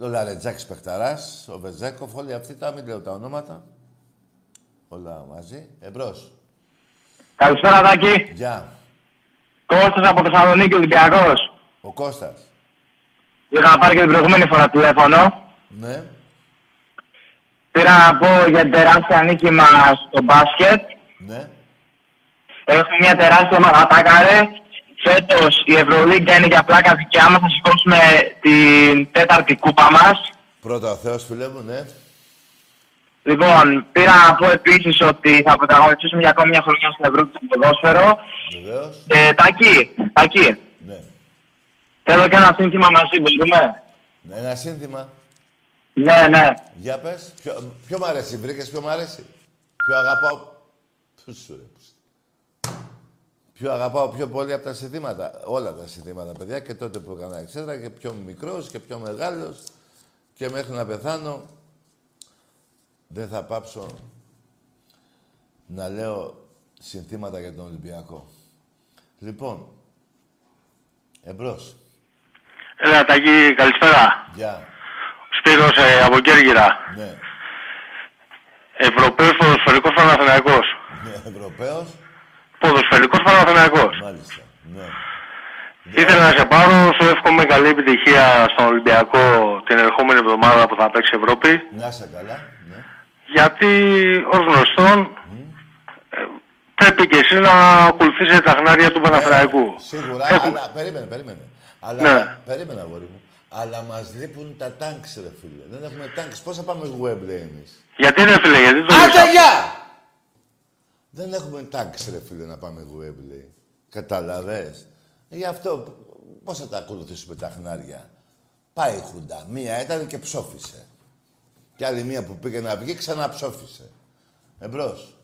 Speaker 1: Ο Λαρετζάκης Πεχταράς, ο Βεζέκοφ, όλοι αυτοί τα μην λέω τα ονόματα. Όλα μαζί. Εμπρός.
Speaker 11: Καλησπέρα, Τάκη.
Speaker 1: Γεια.
Speaker 11: Κώστας από Θεσσαλονίκη, Ολυμπιακός.
Speaker 1: Ο Κώστας.
Speaker 11: Είχα πάρει και την προηγούμενη φορά τηλέφωνο.
Speaker 1: Ναι.
Speaker 11: Πήρα να πω για την τεράστια νίκη μας στο μπάσκετ.
Speaker 1: Ναι.
Speaker 11: Έχουμε μια τεράστια μαγατάκαρε. Φέτος η Ευρωλίγκα είναι για πλάκα δικιά μας. Θα σηκώσουμε την τέταρτη κούπα μας.
Speaker 1: Πρώτα ο Θεός, φίλε μου, ναι.
Speaker 11: Λοιπόν, πήρα να πω επίσης ότι θα πρωταγωνιστήσουμε για ακόμη μια χρονιά στην Ευρώπη στο ποδόσφαιρο.
Speaker 1: Βεβαίως.
Speaker 11: Ε, Τάκη, Τάκη,
Speaker 1: Ναι.
Speaker 11: θέλω και ένα σύνθημα μαζί, μπορούμε;
Speaker 1: Ναι, Ένα σύνθημα.
Speaker 11: Ναι, ναι.
Speaker 1: Για πες. Ποιο, ποιο μ' αρέσει, βρήκες ποιο μ' αρέσει; Ποιο αγαπάω; Πού σου ρε. Πού σου. Ποιο αγαπάω πιο πολύ από τα συνθήματα. Όλα τα συνθήματα, παιδιά, και τότε που έκανα εξέδρα και πιο μικρός και πιο μεγάλος και μέχρι να πεθάνω δεν θα πάψω να λέω συνθήματα για τον Ολυμπιακό. Λοιπόν, εμπρός.
Speaker 3: Έλα, Τάκη, καλησπέρα.
Speaker 1: Γεια.
Speaker 3: Σπύρος ε, από Κέρκυρα.
Speaker 1: Ναι.
Speaker 3: Ευρωπαίος ποδοσφαιρικός Παναθηναϊκός.
Speaker 1: Ναι, Ευρωπαίος.
Speaker 3: Ποδοσφαιρικός Παναθηναϊκός.
Speaker 1: Μάλιστα. Ναι.
Speaker 3: Ήθελα να σε πάρω, σου εύχομαι καλή επιτυχία στον Ολυμπιακό την ερχόμενη εβδομάδα που θα παίξει Ευρώπη.
Speaker 1: Να είσαι καλά. Ναι.
Speaker 3: Γιατί, ως γνωστόν, ε, πρέπει και εσύ να ακολουθήσετε τα χνάρια του Παναθηναϊκού.
Speaker 1: Σίγουρα,
Speaker 3: Έχουμε-
Speaker 1: αλλά περίμενε, περίμενε. Αλλά,
Speaker 3: Ναι.
Speaker 1: περίμενε, αγόρι μου. Αλλά μας λείπουν τα τάγκς, ρε φίλε. Δεν έχουμε τάγκς. Πώς θα πάμε Wembley εμείς;
Speaker 3: Γιατί ρε φίλε, γιατί το
Speaker 1: Άντε, γεια! Δεν έχουμε τάγκς, ρε φίλε, να πάμε Wembley. Καταλαβες; Γι' αυτό, πώς θα τα ακολουθήσουμε τα χνάρια; Πάει η Χουντά. Μία ήταν και ψόφισε. Και άλλη μία που πήγε να βγει, ξαναψόφισε. Εμπρός.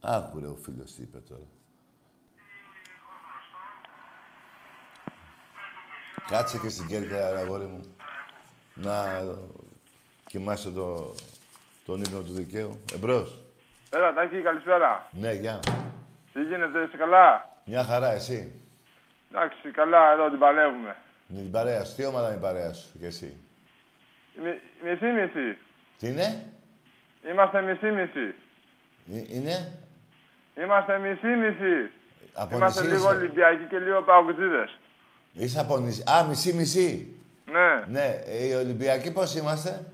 Speaker 1: Άκου ρε ο φίλος τι είπε τώρα. Κάτσε και στην κέρδα, ρε αγόρι μου. Να κοιμάσαι το, τον ύπνο του δικαίου. Εμπρός.
Speaker 12: Έλα, Τάκη, καλησπέρα.
Speaker 1: Ναι, γεια.
Speaker 12: Τι γίνεται, είσαι καλά;
Speaker 1: Μια χαρά, εσύ;
Speaker 12: Εντάξει, καλά, εδώ την παλεύουμε.
Speaker 1: Με την παρέα σου. Τι ομάδα είναι η παρέα σου και εσύ;
Speaker 12: Μι- Μισή-μισή.
Speaker 1: Τι είναι;
Speaker 12: Είμαστε μισή-μισή.
Speaker 1: Ε, Είναι;
Speaker 12: Είμαστε μισή-μισή.
Speaker 1: Από
Speaker 12: Είμαστε
Speaker 1: νησί
Speaker 12: λίγο
Speaker 1: είσαι.
Speaker 12: Ολυμπιακοί και λίγο Παουτζίδες.
Speaker 1: Είσαι από νησί. Α, μισή-μισή.
Speaker 12: Ναι.
Speaker 1: Ναι. Ε, Οι Ολυμπιακοί πώς είμαστε;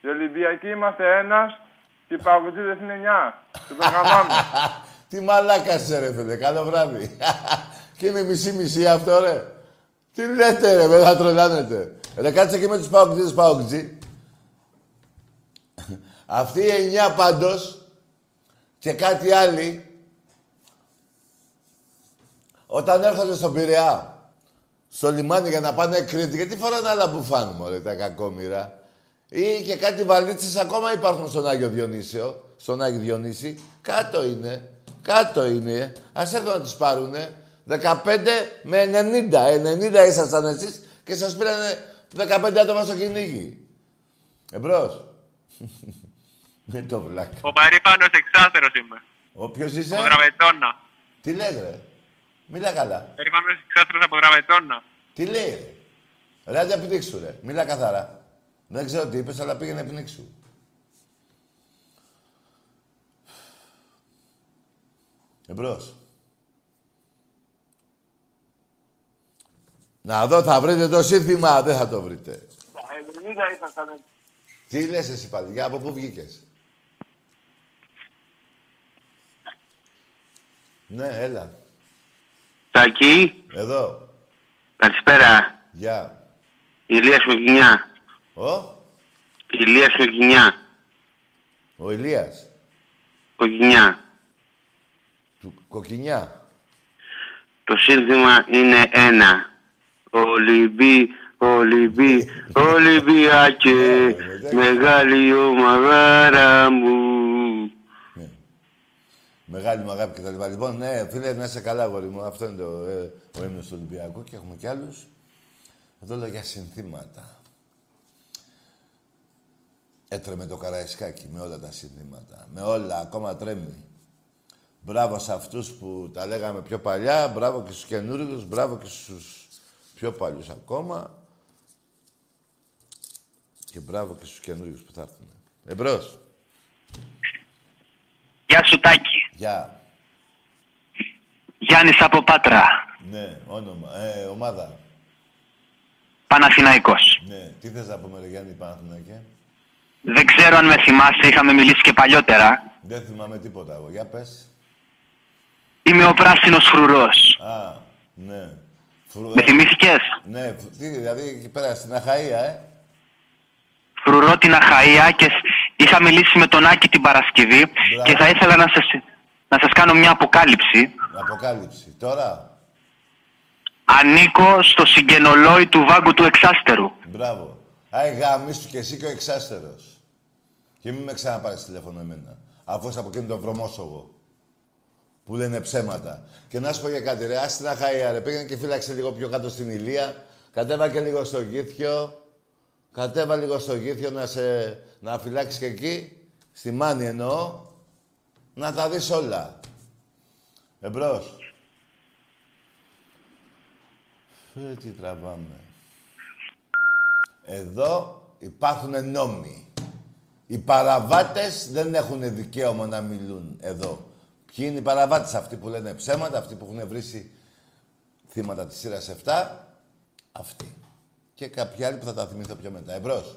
Speaker 12: Οι Ολυμπιακοί είμαστε ένας και οι Παουτζίδες είναι εννιά. Του περγαμάμε.
Speaker 1: Τι μαλάκα είσαι, ρε φίλε. Καλό βράδυ. και είναι μισή-μισή αυτό, ρε. Τι λέτε, ρε, δεν θα τρελάνετε. Ρε, κάτσε και με τους παοκτζίδες παοκτζή. Αυτοί οι εννιά πάντως και κάτι άλλοι όταν έρχονται στον Πειραιά, στο λιμάνι για να πάνε Κρήτη, γιατί φοράνε άλλα μπουφάν, μωρέ, τα κακόμοιρα. Ή και κάτι βαλίτσες ακόμα υπάρχουν στον Άγιο Διονύσιο, στον Άγιο Διονύση. Κάτω είναι, κάτω είναι. Ας έρθουν να τους πάρουνε. 15 με 90. 90 ήσασταν εσείς και σας πήρανε 15 άτομα στο κυνήγι. Εμπρός. Με το βλάκα.
Speaker 13: Ο Παρήφανος εξάστερος είμαι.
Speaker 1: Ο ποιος είσαι;
Speaker 13: Από Δραβετώνα.
Speaker 1: Τι λέει, ρε; Μίλα καλά.
Speaker 13: Παρήφανος εξάστερος από Δραβετώνα.
Speaker 1: Τι λέει, ρε; Ρε, άντε πνίξου, ρε. Μίλα καθαρά. Δεν ξέρω τι είπες, αλλά πήγαινε πνίξου. Εμπρός. Να δω, θα βρείτε το σύνθημα. Δεν θα το βρείτε. Τι λες εσύ πάλι, για από πού βγήκες; Ναι, έλα.
Speaker 9: Τακί,
Speaker 1: Εδώ.
Speaker 9: καλησπέρα.
Speaker 1: Γεια.
Speaker 9: Ηλίας Κοκκινιά.
Speaker 1: Ο,
Speaker 9: Ηλίας Κοκκινιά.
Speaker 1: ο Ηλίας.
Speaker 9: Κοκκινιά.
Speaker 1: Του Κοκκινιά.
Speaker 9: Το σύνθημα είναι ένα. Ολυμπί, Ολυμπί, Ολυμπιακέ, μεγάλη ομαδάρα μου.
Speaker 1: Μεγάλη μου αγάπη και τα λοιπά. Λοιπόν, ναι, φίλε, να είσαι καλά, αγόρι μου. Αυτό είναι το, ε, ο ύμνος του Ολυμπιακού και έχουμε κι άλλους. Εδώ λέω για συνθήματα. Έτρεμε το Καραϊσκάκι με όλα τα συνθήματα. Με όλα, ακόμα τρέμει. Μπράβο σε αυτούς που τα λέγαμε πιο παλιά, μπράβο και στους καινούριους, μπράβο και στους πιο παλιούς ακόμα. Και μπράβο και στους καινούριους που θα έρθουν. Εμπρός.
Speaker 14: Γεια σου Τάκη.
Speaker 1: Γεια.
Speaker 14: Γιάννης από Πάτρα.
Speaker 1: Ναι, όνομα. Ε, ομάδα.
Speaker 14: Παναθηναϊκός.
Speaker 1: Ναι. Τι θες να πούμε, ρε Γιάννη Παναθηναϊκέ;
Speaker 14: Δεν ξέρω αν με θυμάσαι, είχαμε μιλήσει και παλιότερα.
Speaker 1: Δεν θυμάμαι τίποτα εγώ. Για πες.
Speaker 14: Είμαι ο πράσινος φρουρός.
Speaker 1: Α, ναι. Φρου...
Speaker 14: Με θυμήθηκες;
Speaker 1: Ναι, φ- τι, δηλαδή εκεί πέρα στην Αχαΐα, ε.
Speaker 14: Φρουρώ την Αχαΐα και σ- είχα μιλήσει με τον Άκη την Παρασκευή και θα ήθελα να σας, να σας κάνω μια αποκάλυψη.
Speaker 1: Αποκάλυψη. Τώρα.
Speaker 14: Ανήκω στο συγγενολόι του βάγκου του εξάστερου.
Speaker 1: Μπράβο. Άι γάμις του και εσύ και ο εξάστερος. Και μην με ξαναπάρεις τηλέφωνο εμένα. Αφού είσαι από εκείνο το βρωμόσογο. Που λένε ψέματα. Και να σου πω για κάτι, ρε, άστι να χαΐα, ρε. Πήγαινε και φύλαξε λίγο πιο κάτω στην ηλία. Κατέβα και λίγο στο γήθιο. Κατέβα λίγο στο γήθιο να, σε, να φυλάξεις και εκεί. Στη μάνη εννοώ. Να τα δεις όλα. Εμπρός. Ε, τι τραβάμε. Εδώ υπάρχουν νόμοι. Οι παραβάτες δεν έχουν δικαίωμα να μιλούν εδώ. Ποιοι είναι οι παραβάτες; Αυτοί που λένε ψέματα, αυτοί που έχουν βρήσει θύματα της σειράς 7, αυτοί. Και κάποιοι άλλοι που θα τα θυμηθώ πιο μετά. Εμπρός.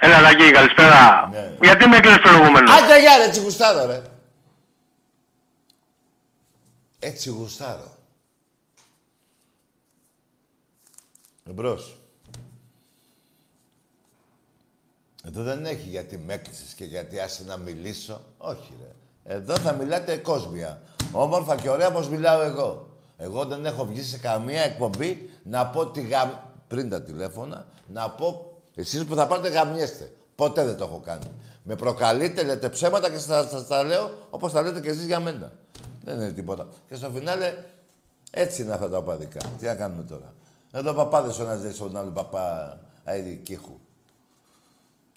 Speaker 3: Έλα, Λάκη, καλησπέρα.
Speaker 1: Ναι.
Speaker 3: Γιατί με έκλεισες προηγούμενο;
Speaker 1: Άντε γεια ρε, έτσι γουστάρω ρε. Έτσι γουστάρω. Εμπρός. Εδώ δεν έχει γιατί με έκλεισες και γιατί άσε να μιλήσω. Όχι ρε. Εδώ θα μιλάτε κόσμια. Όμορφα και ωραία όπως μιλάω εγώ. Εγώ δεν έχω βγει σε καμία εκπομπή να πω τη γαμ... πριν τα τηλέφωνα, να πω εσείς που θα πάρετε γαμιέστε. Ποτέ δεν το έχω κάνει. Με προκαλείτε, λέτε ψέματα και σας, σας τα λέω όπως τα λέτε και εσείς για μένα. Δεν είναι τίποτα. Και στο φινάλε έτσι είναι αυτά τα οπαδικά. Τι να κάνουμε τώρα. Εδώ παπάδες ο ένας δεν στον άλλο παπά αέρι κύχου.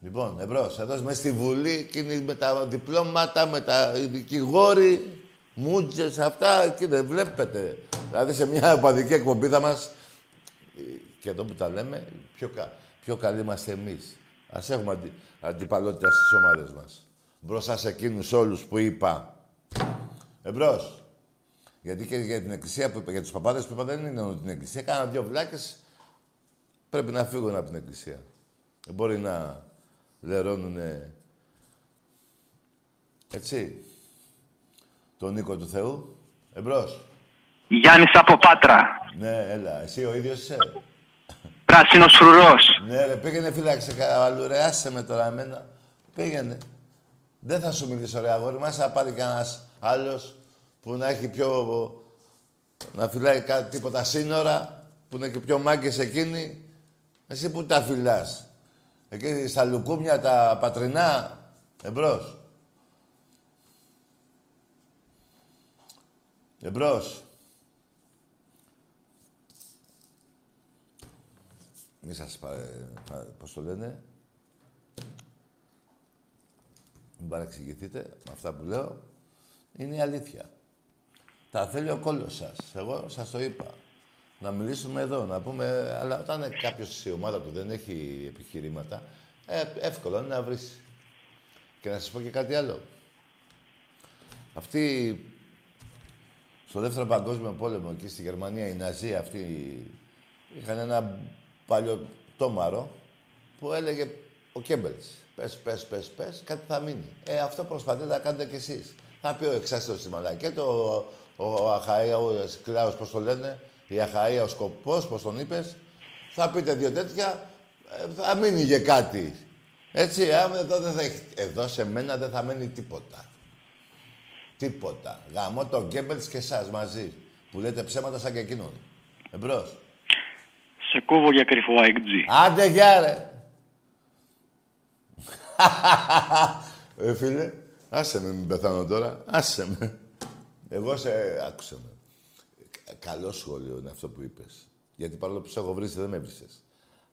Speaker 1: Λοιπόν, εμπρός, εδώ μέσα στη Βουλή, εκείνοι με τα διπλώματα, με τα οι δικηγόροι, μούτζες, αυτά, εκεί δεν βλέπετε. Δηλαδή σε μια οπαδική εκπομπή θα μα. και εδώ που τα λέμε, πιο, κα, πιο καλοί είμαστε εμείς. Α έχουμε αντι, αντιπαλότητα στις ομάδες μας. Μπροστά σε εκείνους όλους που είπα. Εμπρός. Γιατί και για την εκκλησία που είπα, για τους παπάδες που είπα δεν είναι μόνο την εκκλησία. Κάνα δύο βλάκες. Πρέπει να φύγουν από την εκκλησία. Δεν μπορεί να λερώνουνε έτσι τον Νίκο του Θεού. Εμπρός.
Speaker 14: Γιάννης από Πάτρα.
Speaker 1: Ναι, έλα. Εσύ ο ίδιος είσαι.
Speaker 14: Πράσινος φρουρός.
Speaker 1: Ναι, ρε, πήγαινε φύλαξε αλλού, ρε, άσε με τώρα εμένα. Πήγαινε. Δεν θα σου μιλήσω, ρε, αγόρι. Μας θα πάρει κανένας άλλος που να έχει πιο... να φυλάει κάτι, τίποτα σύνορα, που είναι και πιο μάγκες εκείνοι. Εσύ που τα φυλάς. Εκεί στα λουκούμια τα πατρινά, εμπρός. Εμπρός. Μη σας πα, πα- πώς το λένε. Μην παρεξηγηθείτε με αυτά που λέω. Είναι η αλήθεια. Τα θέλει ο κόλλος σας. Εγώ σας το είπα. Να μιλήσουμε εδώ, να πούμε... Αλλά όταν κάποιος στη ομάδα του δεν έχει επιχειρήματα, ε, εύκολο είναι να βρεις. Και να σας πω και κάτι άλλο. Αυτοί στο δεύτερο παγκόσμιο πόλεμο εκεί στη Γερμανία, οι Ναζί αυτοί είχαν ένα παλιό τόμαρο που έλεγε ο Κέμπελς. Πες, πες, πες, πες, κάτι θα μείνει. Ε, αυτό προσπαθείτε να κάνετε κι εσείς. Θα πει ο εξάστερος στη Μαλακέτο, ο, ο Αχαΐα, ο Σκλάος, πώς το λένε, η Αχαΐα, ο Σκοπός, πώς τον είπες. Θα πείτε δύο τέτοια, ε, θα μείνει και κάτι. Έτσι, άμα εδώ, δεν θα έχει, εδώ σε μένα δεν θα μένει τίποτα. Τίποτα. Γαμώ τον Γκέμπελς και εσάς μαζί. Που λέτε ψέματα σαν και εκείνον. Εμπρός.
Speaker 6: Σε κόβω για κρυφό αεκτζή.
Speaker 1: Άντε, γεια ρε. ε, φίλε, άσε με, μην πεθάνω τώρα. Άσε με. Εγώ σε... Άκουσε με. Κα- Καλό σχόλιο είναι αυτό που είπες. Γιατί παρόλο που σε έχω βρει, δεν με έβρισες.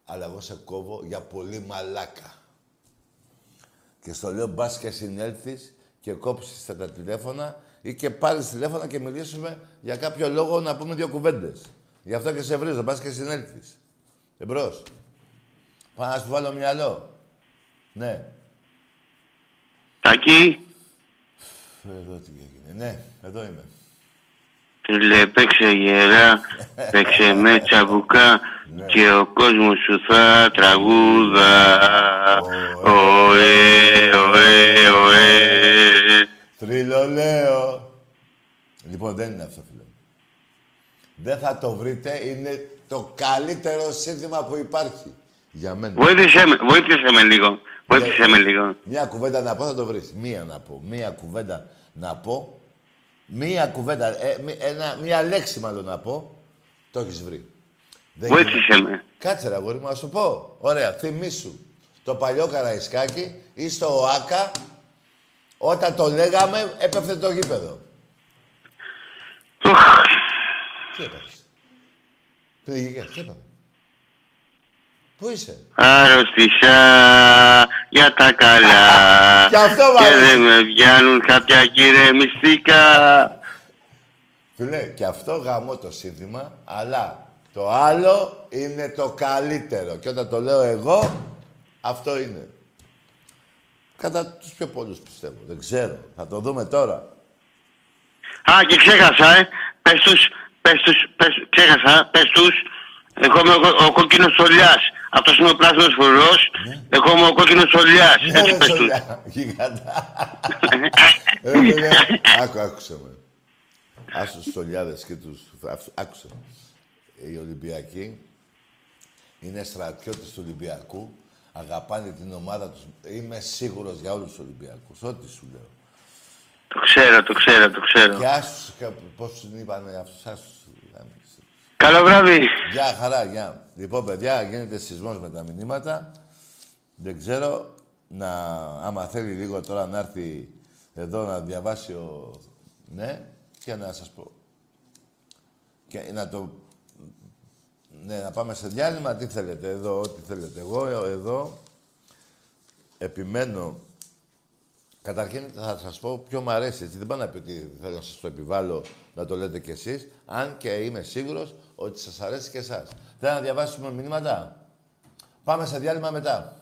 Speaker 1: Αλλά εγώ σε κόβω για πολύ μαλάκα. Και στο λέω μπας και συνέλθεις και κόψεις τα, τα τηλέφωνα ή και πάρεις τηλέφωνα και μιλήσουμε για κάποιο λόγο να πούμε δύο κουβέντες. Γι' αυτό και σε βρίζω, μπας και συνέλθεις. Εμπρός. Πάω να σου βάλω μυαλό. Ναι.
Speaker 9: Τάκη,
Speaker 1: Εδώ τι έγινε. Ναι, εδώ είμαι.
Speaker 9: Φίλε, παίξε γερά, παίξε με τσαμπουκά και ο κόσμος σου θα τραγούδα. Ωε, ωε, ωε.
Speaker 1: Θρυλολέο. Λοιπόν, δεν είναι αυτό, φίλε. μου. Δεν θα το βρείτε. Είναι το καλύτερο σύνθημα που υπάρχει. Για μένα.
Speaker 9: Βοήθησε με, βοήθησε με λίγο. Βοήθησε με λίγο.
Speaker 1: Μια κουβέντα να πω θα το βρεις. Μία να πω. Μία κουβέντα να πω. Μία κουβέντα. Ε, μη- ένα, μία λέξη μάλλον να πω. Το έχεις βρει. Δεν
Speaker 9: Βοήθησε
Speaker 1: γίνεται.
Speaker 9: με.
Speaker 1: Κάτσε ρε αγόρι μου, να σου πω. Ωραία, θυμήσου. Το παλιό Καραϊσκάκι ή στο ΟΑΚΑ Όταν το λέγαμε, έπεφτε το γήπεδο. Τι έπαθες. Πνιγικές, τι έπαθες. Πού είσαι;
Speaker 9: Άρρωστησα για τα καλά.
Speaker 1: Κι αυτό
Speaker 9: Και
Speaker 1: βάλε.
Speaker 9: δεν με βγαίνουν κάποια κύριε μυστικά.
Speaker 1: Φίλε, και αυτό γαμώ το σύνθημα, αλλά το άλλο είναι το καλύτερο. Και όταν το λέω εγώ, αυτό είναι. Κατά τους πιο πολλούς πιστεύω. Δεν ξέρω. Θα το δούμε τώρα.
Speaker 9: Α, και ξέχασα, ε. Πες τους, πες τους, πες, ξέχασα, πες τους. Εγώ είμαι ο, ο κόκκινος σολιάς. Αυτός είναι ο πράσινος φρουρός. Εγώ είμαι ο κόκκινος σολιάς.
Speaker 1: Ναι,
Speaker 9: Έτσι
Speaker 1: ρε,
Speaker 9: πες τους.
Speaker 1: Σολιά. Γιγαντά. Ρε, παιδιά, Άκου, άκουσε με. Ας τους στολιάδες και τους... αυτούς- Άκουσε με. Οι Ολυμπιακοί είναι στρατιώτες του Ολυμπιακού. Αγαπάνε την ομάδα τους. Είμαι σίγουρος για όλους τους Ολυμπιακούς. Ό,τι σου λέω.
Speaker 9: Το ξέρω, το ξέρω, το ξέρω.
Speaker 1: Και άσους, και πώς την είπανε αυτούς, άσους.
Speaker 9: Καλό βράδυ.
Speaker 1: Γεια, χαρά, γεια. Λοιπόν, παιδιά, γίνεται σεισμός με τα μηνύματα. Δεν ξέρω, να, άμα θέλει λίγο τώρα να έρθει εδώ να διαβάσει ο... Ναι, και να σας πω. Και να το... Ναι, να πάμε σε διάλειμμα, τι θέλετε, εδώ, ό,τι θέλετε. Εγώ ε, εδώ επιμένω Καταρχήν θα σας πω ποιο μου αρέσει. Έτσι. Δεν πάω να πει ότι θέλω να σας το επιβάλλω να το λέτε κι εσείς. Αν και είμαι σίγουρος ότι σας αρέσει και εσάς. Θέλω να διαβάσουμε μηνύματα; Πάμε σε διάλειμμα μετά.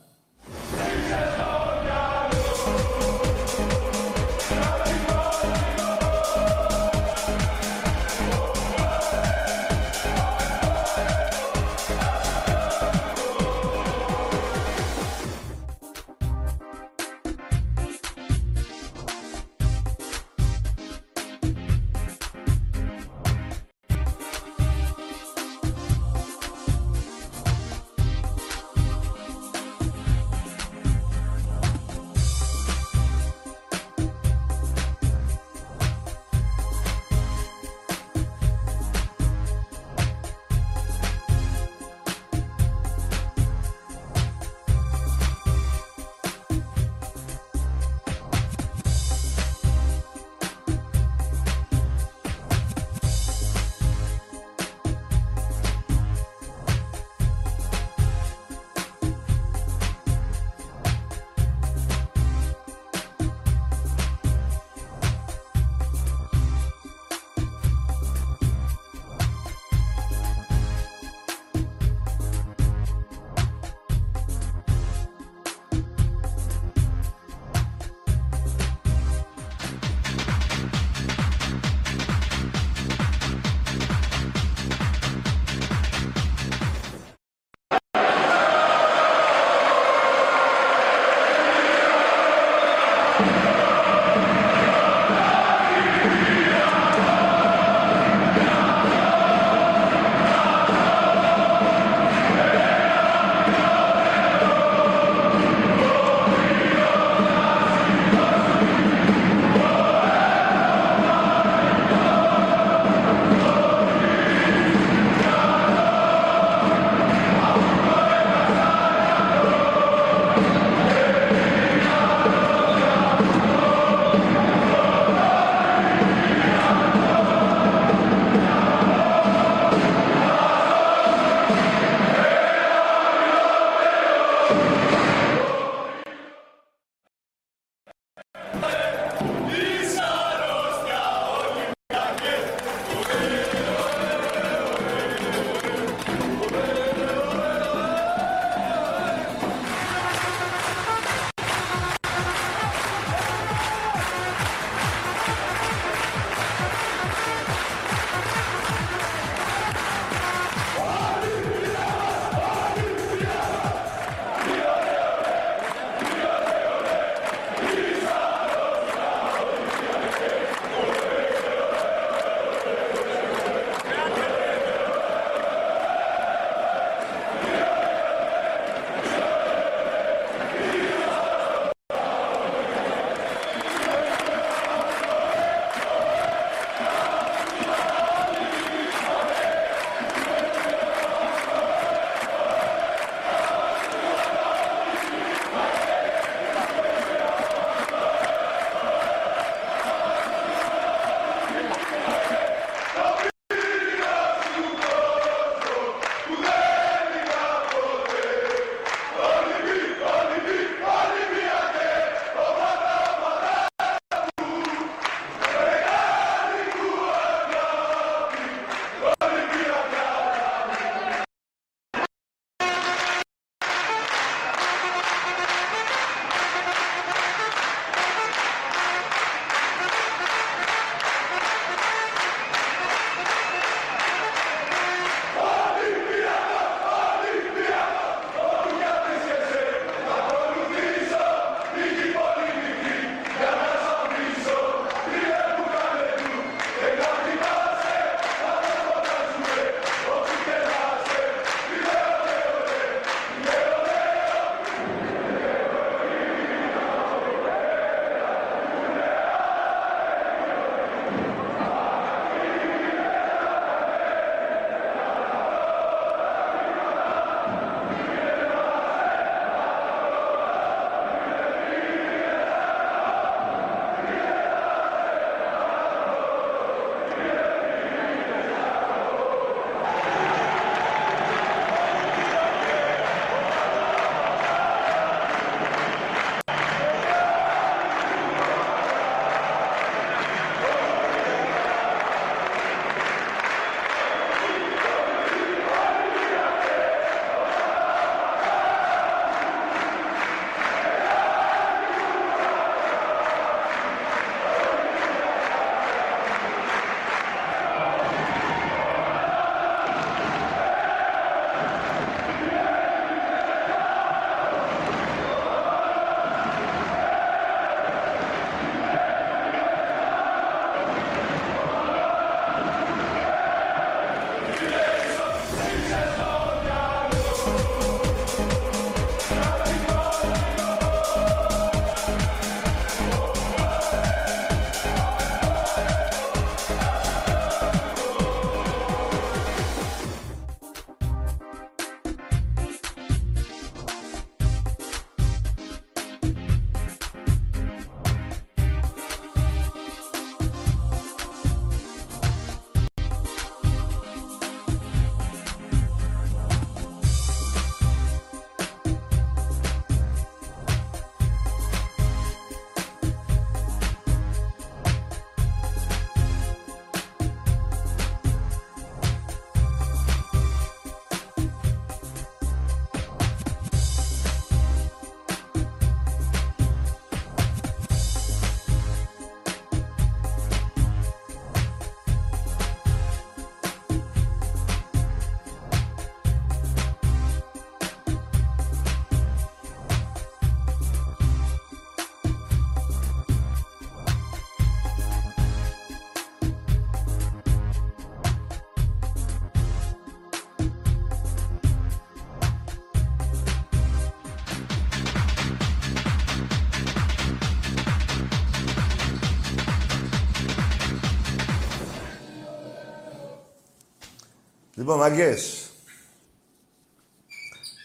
Speaker 1: Λοιπόν, μαγκές.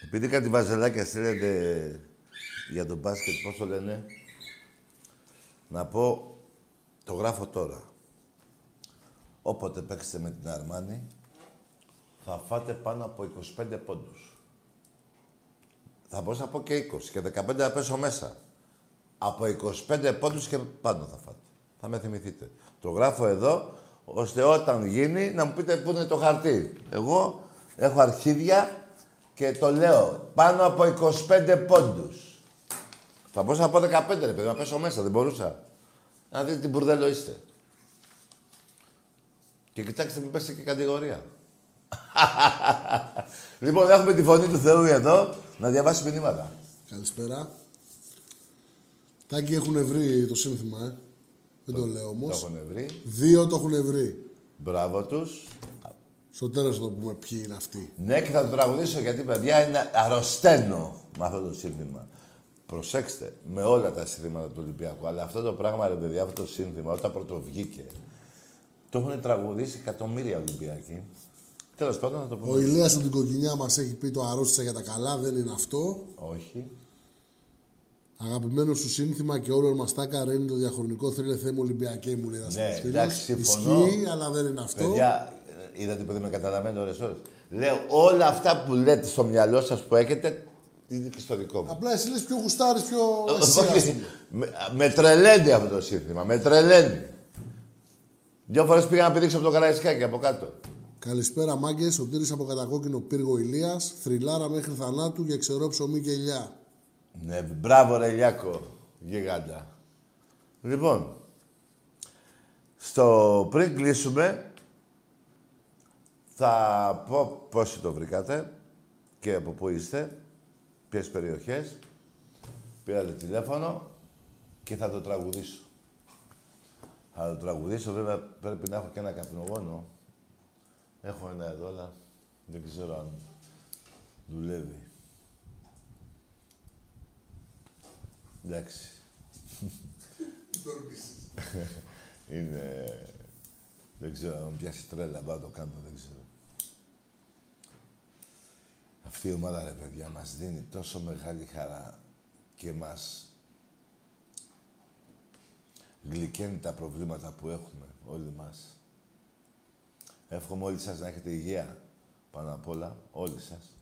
Speaker 1: Επειδή κάτι βαζελάκια στέλνετε για τον μπάσκετ, πώς το λένε, να πω, το γράφω τώρα. Όποτε παίξετε με την Αρμάνη, θα φάτε πάνω από 25 πόντους. Θα μπορούσα να πω και 20 και 15 να πέσω μέσα. Από 25 πόντους και πάνω θα φάτε. Θα με θυμηθείτε. Το γράφω εδώ, ώστε όταν γίνει να μου πείτε πού είναι το χαρτί. Εγώ έχω αρχίδια και το λέω. Πάνω από 25 πόντους. Θα μπορούσα να πω 15 ρε παιδί, να πέσω μέσα. Δεν μπορούσα. Να δείτε τι μπουρδέλο είστε. Και κοιτάξτε μην πέσετε και κατηγορία. λοιπόν, έχουμε τη φωνή του Θεού εδώ να διαβάσει μηνύματα.
Speaker 15: Καλησπέρα. Τάκη έχουν βρει το σύνθημα, ε. Δεν το, λέω όμως.
Speaker 1: Το έχουν βρει.
Speaker 15: Δύο το έχουν βρει.
Speaker 1: Μπράβο τους.
Speaker 15: Στο τέλος θα το πούμε ποιοι είναι αυτοί.
Speaker 1: Ναι, και θα το τραγουδήσω γιατί παιδιά είναι αρρωσταίνω με αυτό το σύνθημα. Προσέξτε, με όλα τα συνθήματα του Ολυμπιακού. Αλλά αυτό το πράγμα, ρε παιδιά, αυτό το σύνθημα, όταν πρώτο βγήκε, το έχουν τραγουδήσει εκατομμύρια Ολυμπιακοί. Τέλος πάντων, να το πούμε.
Speaker 15: Ο Ηλίας από την κοκκινιά μας έχει πει το αρρώστησα για τα καλά, δεν είναι αυτό.
Speaker 1: Όχι.
Speaker 15: Αγαπημένο σου σύνθημα και όλο μας τα έκανε είναι το διαχρονικό θρύλε θέμα Ολυμπιακέ μου λέει ένα
Speaker 1: Ναι,
Speaker 15: φίλος.
Speaker 1: εντάξει, συμφωνώ.
Speaker 15: Ισχύει, αλλά δεν είναι αυτό.
Speaker 1: Παιδιά, ε, είδατε που δεν με καταλαβαίνετε ώρες ώρες. Λέω όλα αυτά που λέτε στο μυαλό σας που έχετε, είναι και στο δικό μου.
Speaker 15: Απλά εσύ λες πιο γουστάρεις, πιο εσύ, ας
Speaker 1: Όχι,
Speaker 15: πούμε.
Speaker 1: με, με τρελαίνει αυτό το σύνθημα, με τρελαίνει. Δύο φορές πήγα να πηδήξω από το καραϊσκάκι από κάτω.
Speaker 15: Καλησπέρα μάγκες. Ο Τύρης από κατακόκκινο πύργο Ηλίας. Θρυλάρα μέχρι θανάτου για ξερό ψωμί και ελιά.
Speaker 1: Ναι, μπράβο ρε Λιάκο, γιγάντα. Λοιπόν, στο πριν κλείσουμε, θα πω πόσοι το βρήκατε και από πού είστε, ποιες περιοχές, πήρατε τηλέφωνο και θα το τραγουδήσω. Θα το τραγουδήσω, βέβαια πρέπει να έχω και ένα καπνογόνο. Έχω ένα εδώ, αλλά δεν ξέρω αν δουλεύει. Εντάξει. Είναι... Δεν ξέρω αν πιάσει τρέλα, πάω να το κάνω, δεν ξέρω. Αυτή η ομάδα, ρε παιδιά, μας δίνει τόσο μεγάλη χαρά και μας γλυκαίνει τα προβλήματα που έχουμε όλοι μας. Εύχομαι όλοι σας να έχετε υγεία πάνω απ' όλα, όλοι σας.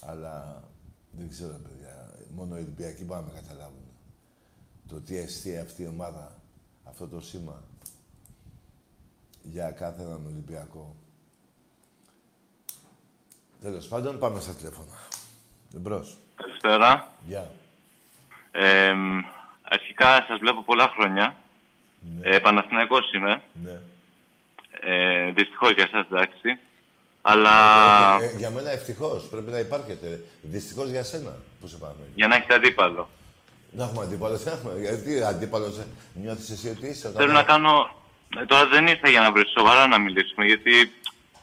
Speaker 1: Αλλά δεν ξέρω, παιδιά, μόνο οι Ολυμπιακοί μπορούν να με καταλάβουν. Το τι εστί αυτή η ομάδα, αυτό το σήμα για κάθε έναν Ολυμπιακό. Τέλος πάντων, πάμε στα τηλέφωνα. Εμπρός.
Speaker 16: Καλησπέρα.
Speaker 1: Γεια.
Speaker 16: Ε, αρχικά σας βλέπω πολλά χρόνια. Ε, Παναθηναϊκός είμαι.
Speaker 1: Ναι.
Speaker 16: Ε, δυστυχώς για εσάς, εντάξει. Αλλά
Speaker 1: Ε, ε, για μένα ευτυχώς, πρέπει να υπάρχετε. Δυστυχώς για σένα που σε πάμε.
Speaker 16: για να έχετε αντίπαλο.
Speaker 1: Να έχουμε αντίπαλο, δεν έχουμε. Γιατί αντίπαλος νιώθεις εσύ ότι είσαι. όταν-
Speaker 16: Θέλω να κάνω... ε, Τώρα δεν ήρθα για να βρω σοβαρά να μιλήσουμε, γιατί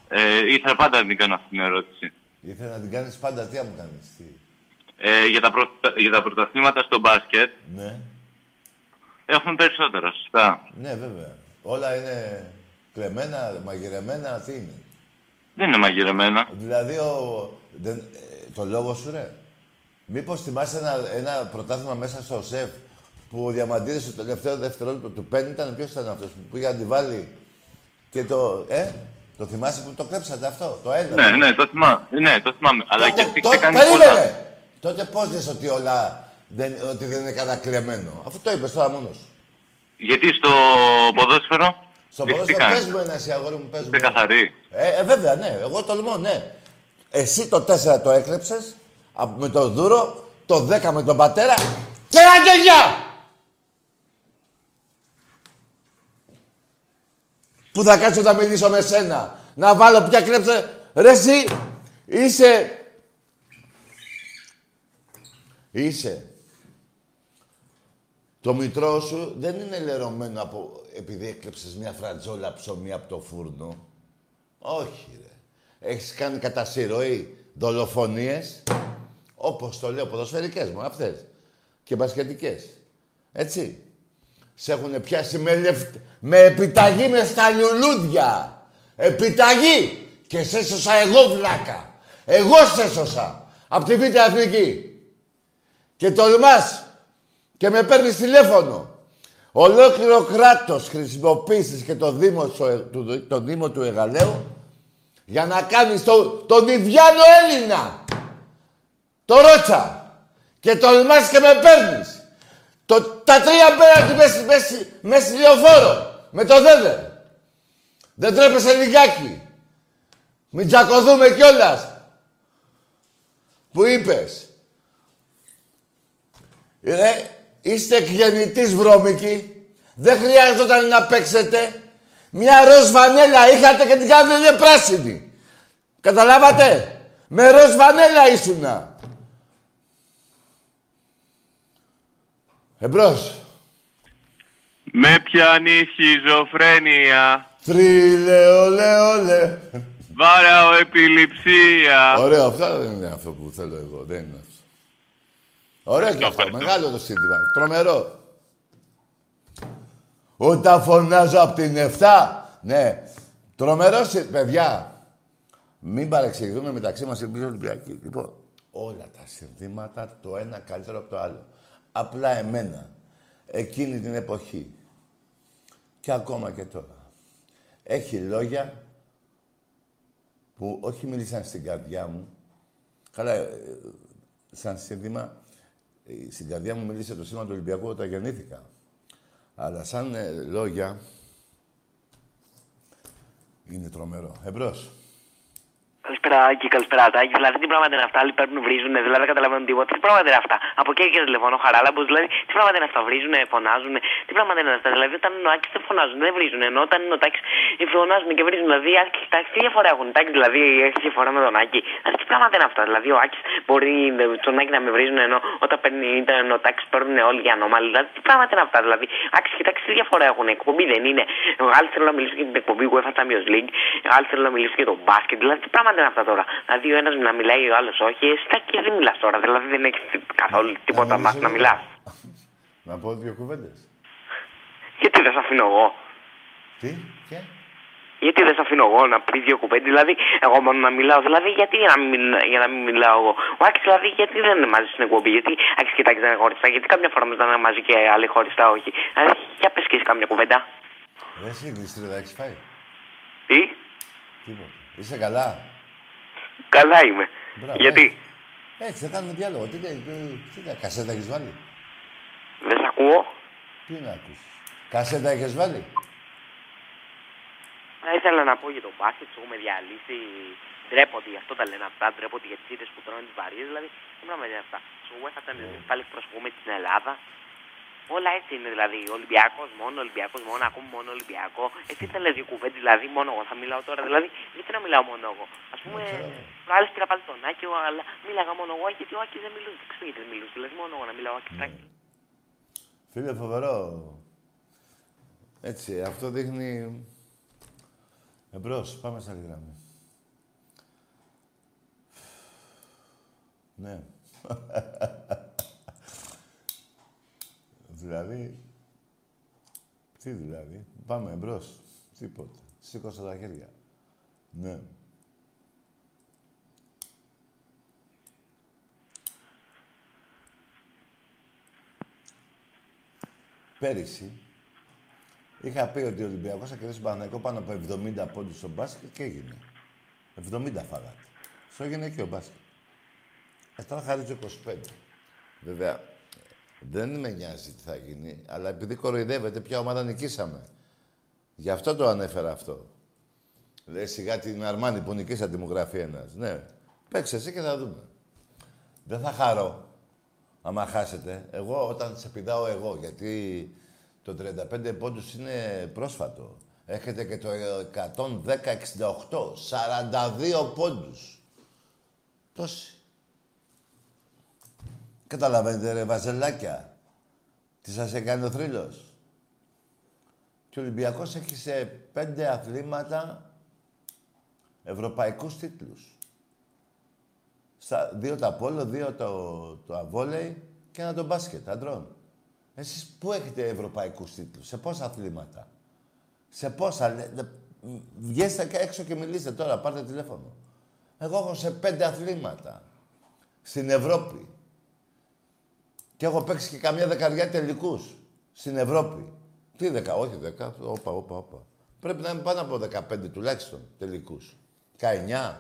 Speaker 16: ε, ήθελα πάντα να την κάνω αυτή την ερώτηση.
Speaker 1: Ήθελα να την κάνεις πάντα, τι να μου κάνεις. Τι;
Speaker 16: Ε, για, τα προ... για τα πρωταθλήματα στο μπάσκετ
Speaker 1: Ναι.
Speaker 16: έχουμε περισσότερα, σωστά.
Speaker 1: Ναι, βέβαια. Όλα είναι κλεμμένα, μαγειρεμένα, τι είναι;
Speaker 16: Δεν είναι μαγειρεμένα.
Speaker 1: Δηλαδή, ο, δεν, ε, το λόγο σου, ρε. Μήπως θυμάσαι ένα, ένα πρωτάθλημα μέσα στο ΣΕΦ που ο Διαμαντίδης στο τελευταίο δευτερόλεπτο του παίρνει ήταν ποιος ήταν αυτός που πήγε να τη βάλει και το, ε, το θυμάσαι που το κλέψατε αυτό, το ένα.
Speaker 16: Ναι, ναι, το θυμάμαι. Ναι, το θυμάμαι. Αλλά και αυτή
Speaker 1: Τότε,
Speaker 16: κάνει
Speaker 1: περίμενε!
Speaker 16: πολλά.
Speaker 1: Τότε πώς λες ότι όλα, δεν, ότι δεν είναι κατακλεμμένο. Αφού το είπες τώρα μόνος. σου.
Speaker 16: Γιατί στο ποδόσφαιρο;
Speaker 1: Στο
Speaker 16: τι
Speaker 1: ποδόσφαιρο
Speaker 16: κάνει.
Speaker 1: πες μου ένα εσύ, αγόρι μου, πες μου.
Speaker 16: Είστε καθαροί.
Speaker 1: Ε, ε, βέβαια, ναι. Εγώ τολμώ, ναι. Εσύ το 4 το έκλεψες, α- με το δούρο, το 10 με τον πατέρα και αγγελιά! Πού θα κάτσω να μιλήσω με σένα. Να βάλω πια κλέψε. Ρε εσύ, είσαι... Είσαι. Το μητρό σου δεν είναι λερωμένο από... επειδή έκλεψες μια φρατζόλα ψωμί από το φούρνο. Όχι, ρε. Έχεις κάνει κατά συρροή δολοφονίες, όπως το λέω, ποδοσφαιρικές μου, αυτές. Και μπασκετικές. Έτσι. Σε έχουν πιάσει με, λεφ... με επιταγή με στα λουλούδια. Επιταγή! Και σε έσωσα εγώ, βλάκα. Εγώ σε έσωσα. Απ' τη Β' Εθνική. Και τολμάς και με παίρνει τηλέφωνο. Ολόκληρο κράτος χρησιμοποίησες και το Δήμο, σου- του- το Δήμο του Εγαλαίου για να κάνεις το, τον Ιδιάνο Έλληνα. Το Ρότσα. Και τολμάς και με παίρνεις. Το, τα τρία πέρα του μέσα, μέσα, μέσα στη λεωφόρο. Με το δέδε. Δεν τρέπεσαι λιγάκι. Μην τσακωθούμε κιόλας. Που είπες. Ρε, είστε εκγεννητής βρώμικη. Δεν χρειάζονταν να παίξετε. Μια ροζ βανέλα είχατε και την κάνετε πράσινη. Καταλάβατε; Με ροζ βανέλα ήσουνα. Εμπρός.
Speaker 13: Με πιάνει σχιζοφρένεια.
Speaker 1: Τρίλε, ολέ, ολέ.
Speaker 13: Βάραω επιληψία.
Speaker 1: Ωραίο, αυτό δεν είναι αυτό που θέλω εγώ. Δεν είναι αυτό. Ωραίος και αυτό. Μεγάλο το σύνθημα. Τρομερό. Όταν φωνάζω από την 7. Ναι. Τρομερό, σύ- παιδιά. Μην παρεξηγηθούμε μεταξύ μας ελπίζω Ολυμπιακοί. Λοιπόν, όλα τα συνθήματα το ένα καλύτερο από το άλλο. Απλά εμένα, εκείνη την εποχή και ακόμα και τώρα, έχει λόγια που όχι μίλησαν στην καρδιά μου. Καλά, ε, σαν σύνθημα, ε, στην καρδιά μου μίλησε το σήμα του Ολυμπιακού όταν γεννήθηκα. Αλλά σαν ε, λόγια, είναι τρομερό. Εμπρός.
Speaker 17: Καλησπέρα, Άκη, καλησπέρα, Τάκη. Δηλαδή, τι πράγματα είναι αυτά, άλλοι παίρνουν, βρίζουν, δηλαδή δεν καταλαβαίνουν τίποτα. Τι πράγματα είναι αυτά. Από εκεί και τηλεφωνώ, χαράλαμπος, δηλαδή, τι πράγματα είναι αυτά, βρίζουν, φωνάζουν. Τι πράγματα είναι αυτά. Δηλαδή, όταν είναι ο Άκης δεν φωνάζουν, δεν βρίζουν. Ενώ όταν είναι ο Τάκης φωνάζουν και βρίζουν. Δηλαδή, Άκη, Τάκης, τι διαφορά έχουν; Τάκης, δηλαδή, έχει διαφορά με τον Άκη. Δηλαδή, τι πράγματα είναι αυτά; Δηλαδή, ο Άκης μπορεί ε, τον Άκη να με βρίζουν, ενώ όταν παίρνει ήταν ο Τάκης παίρνουν όλοι για ανώμαλοι. Δηλαδή, τι πράγματα είναι αυτά; Δηλαδή, Άκη και Τάκης, τι διαφορά έχουν; Εκπομπή δεν είναι. Εγώ άλλοι θέλω να μιλήσω για την εκπομπή UEFA Champions League, άλλοι θέλω να μιλήσω για το μπάσκετ. Δηλαδή, τι πράγματα είναι αυτά τώρα. Δηλαδή, ο ένας να μιλάει, ο άλλος όχι. Εσύ Τάκη δεν μιλάς τώρα. Δηλαδή, δεν έχεις καθόλου τίποτα μάθει να μιλάς.
Speaker 1: Να πω δύο κουβέντες.
Speaker 17: Γιατί δεν σε αφήνω εγώ;
Speaker 1: Τι, και.
Speaker 17: Γιατί δεν σε αφήνω εγώ να πει δύο κουβέντες, δηλαδή εγώ μόνο να μιλάω. Δηλαδή, γιατί να μην, για να μην μιλάω εγώ; Ο Άκης, δηλαδή, γιατί δεν είναι μαζί στην εκπομπή, γιατί Άκης και Τάκη δεν είναι χωριστά, γιατί κάποια φορά μας δεν είναι μαζί και άλλοι χωριστά όχι. Δηλαδή, για πες και εσύ κάμια κουβέντα.
Speaker 1: Δεν εσύ γλιστρίδα έχεις φάει;
Speaker 17: Τι,
Speaker 1: Τίποτα. Είσαι καλά;
Speaker 17: Καλά είμαι.
Speaker 1: Μπράβο,
Speaker 17: γιατί,
Speaker 1: Έτσι, θα κάνουμε διάλογο. Τι, τι, τι, τι κασέτα έχεις βάλει;
Speaker 17: δεν σε ακούω.
Speaker 1: Τι να ακούσεις. Κασέτα έχεις βάλει;
Speaker 17: Θα ήθελα να πω για τον μπάσκετ, σου έχουμε διαλύσει. Ντρέπονται γι' αυτό τα λένε αυτά. Ντρέπονται για τις ήττε που τρώνε τις βαρίε. Δηλαδή, τι πράγμα είναι αυτά. Σου UEFA Champions League πάλι εκπροσωπούμε την Ελλάδα. Όλα έτσι είναι δηλαδή. Ολυμπιακός μόνο, Ολυμπιακός μόνο, ακούμε μόνο Ολυμπιακό. Εσύ θέλει δύο κουβέντες, δηλαδή μόνο εγώ θα μιλάω τώρα. Δηλαδή, γιατί να μιλάω μόνο εγώ. Α πούμε, προάλλε πήρα πάλι τον Άκη, αλλά μίλαγα μόνο εγώ γιατί ο Άκης δεν μιλούσε. Δεν ξέρω γιατί δεν μιλούσε. Δηλαδή, μόνο εγώ να μιλάω. Άκης, Τάκη.
Speaker 1: Φίλε, φοβερό. Έτσι, αυτό δείχνει... Εμπρός, πάμε στα άλλη γραμμή. Ναι. δηλαδή... Τι δηλαδή. Πάμε εμπρός. Τίποτα. Σήκωσα τα χέρια. Ναι. Πέρυσι είχα πει ότι ο Ολυμπιακός θα κερδίσει τον Παναθηναϊκό πάνω από 70 πόντους στο μπάσκετ και έγινε. 70 φάγατε. Στο έγινε και ο μπάσκετ. Ε, τώρα χαρίζω 25. Βέβαια, δεν με νοιάζει τι θα γίνει, αλλά επειδή κοροϊδεύετε, ποια ομάδα νικήσαμε. Γι' αυτό το ανέφερα αυτό. Λέει σιγά την Αρμάνη που νικήσατε μου γράφει ένας. Ναι, παίξε εσύ και θα δούμε. Δεν θα χαρώ άμα χάσετε. Εγώ όταν σε πηδάω εγώ, γιατί το 35 πόντους είναι πρόσφατο. Έχετε και το 110-68, 42 πόντους. Τόσοι. Καταλαβαίνετε ρε βαζελάκια. Τι σας έκανε ο θρύλος; Και ο Ολυμπιακός έχει σε πέντε αθλήματα ευρωπαϊκούς τίτλους. Στα, δύο τα πόλο, δύο το, το αβόλεϊ και ένα το μπάσκετ αντρών. Εσείς πού έχετε ευρωπαϊκούς τίτλους, σε πόσα αθλήματα; Σε πόσα, λέ- δε- βγέστε και έξω και μιλήστε τώρα, πάρτε τηλέφωνο. Εγώ έχω σε πέντε αθλήματα στην Ευρώπη. Και έχω παίξει και καμιά δεκαριά τελικούς στην Ευρώπη. Τι δεκα, όχι δεκα, όπα, όπα, όπα. Πρέπει να είναι πάνω από 15 τουλάχιστον τελικούς. 19.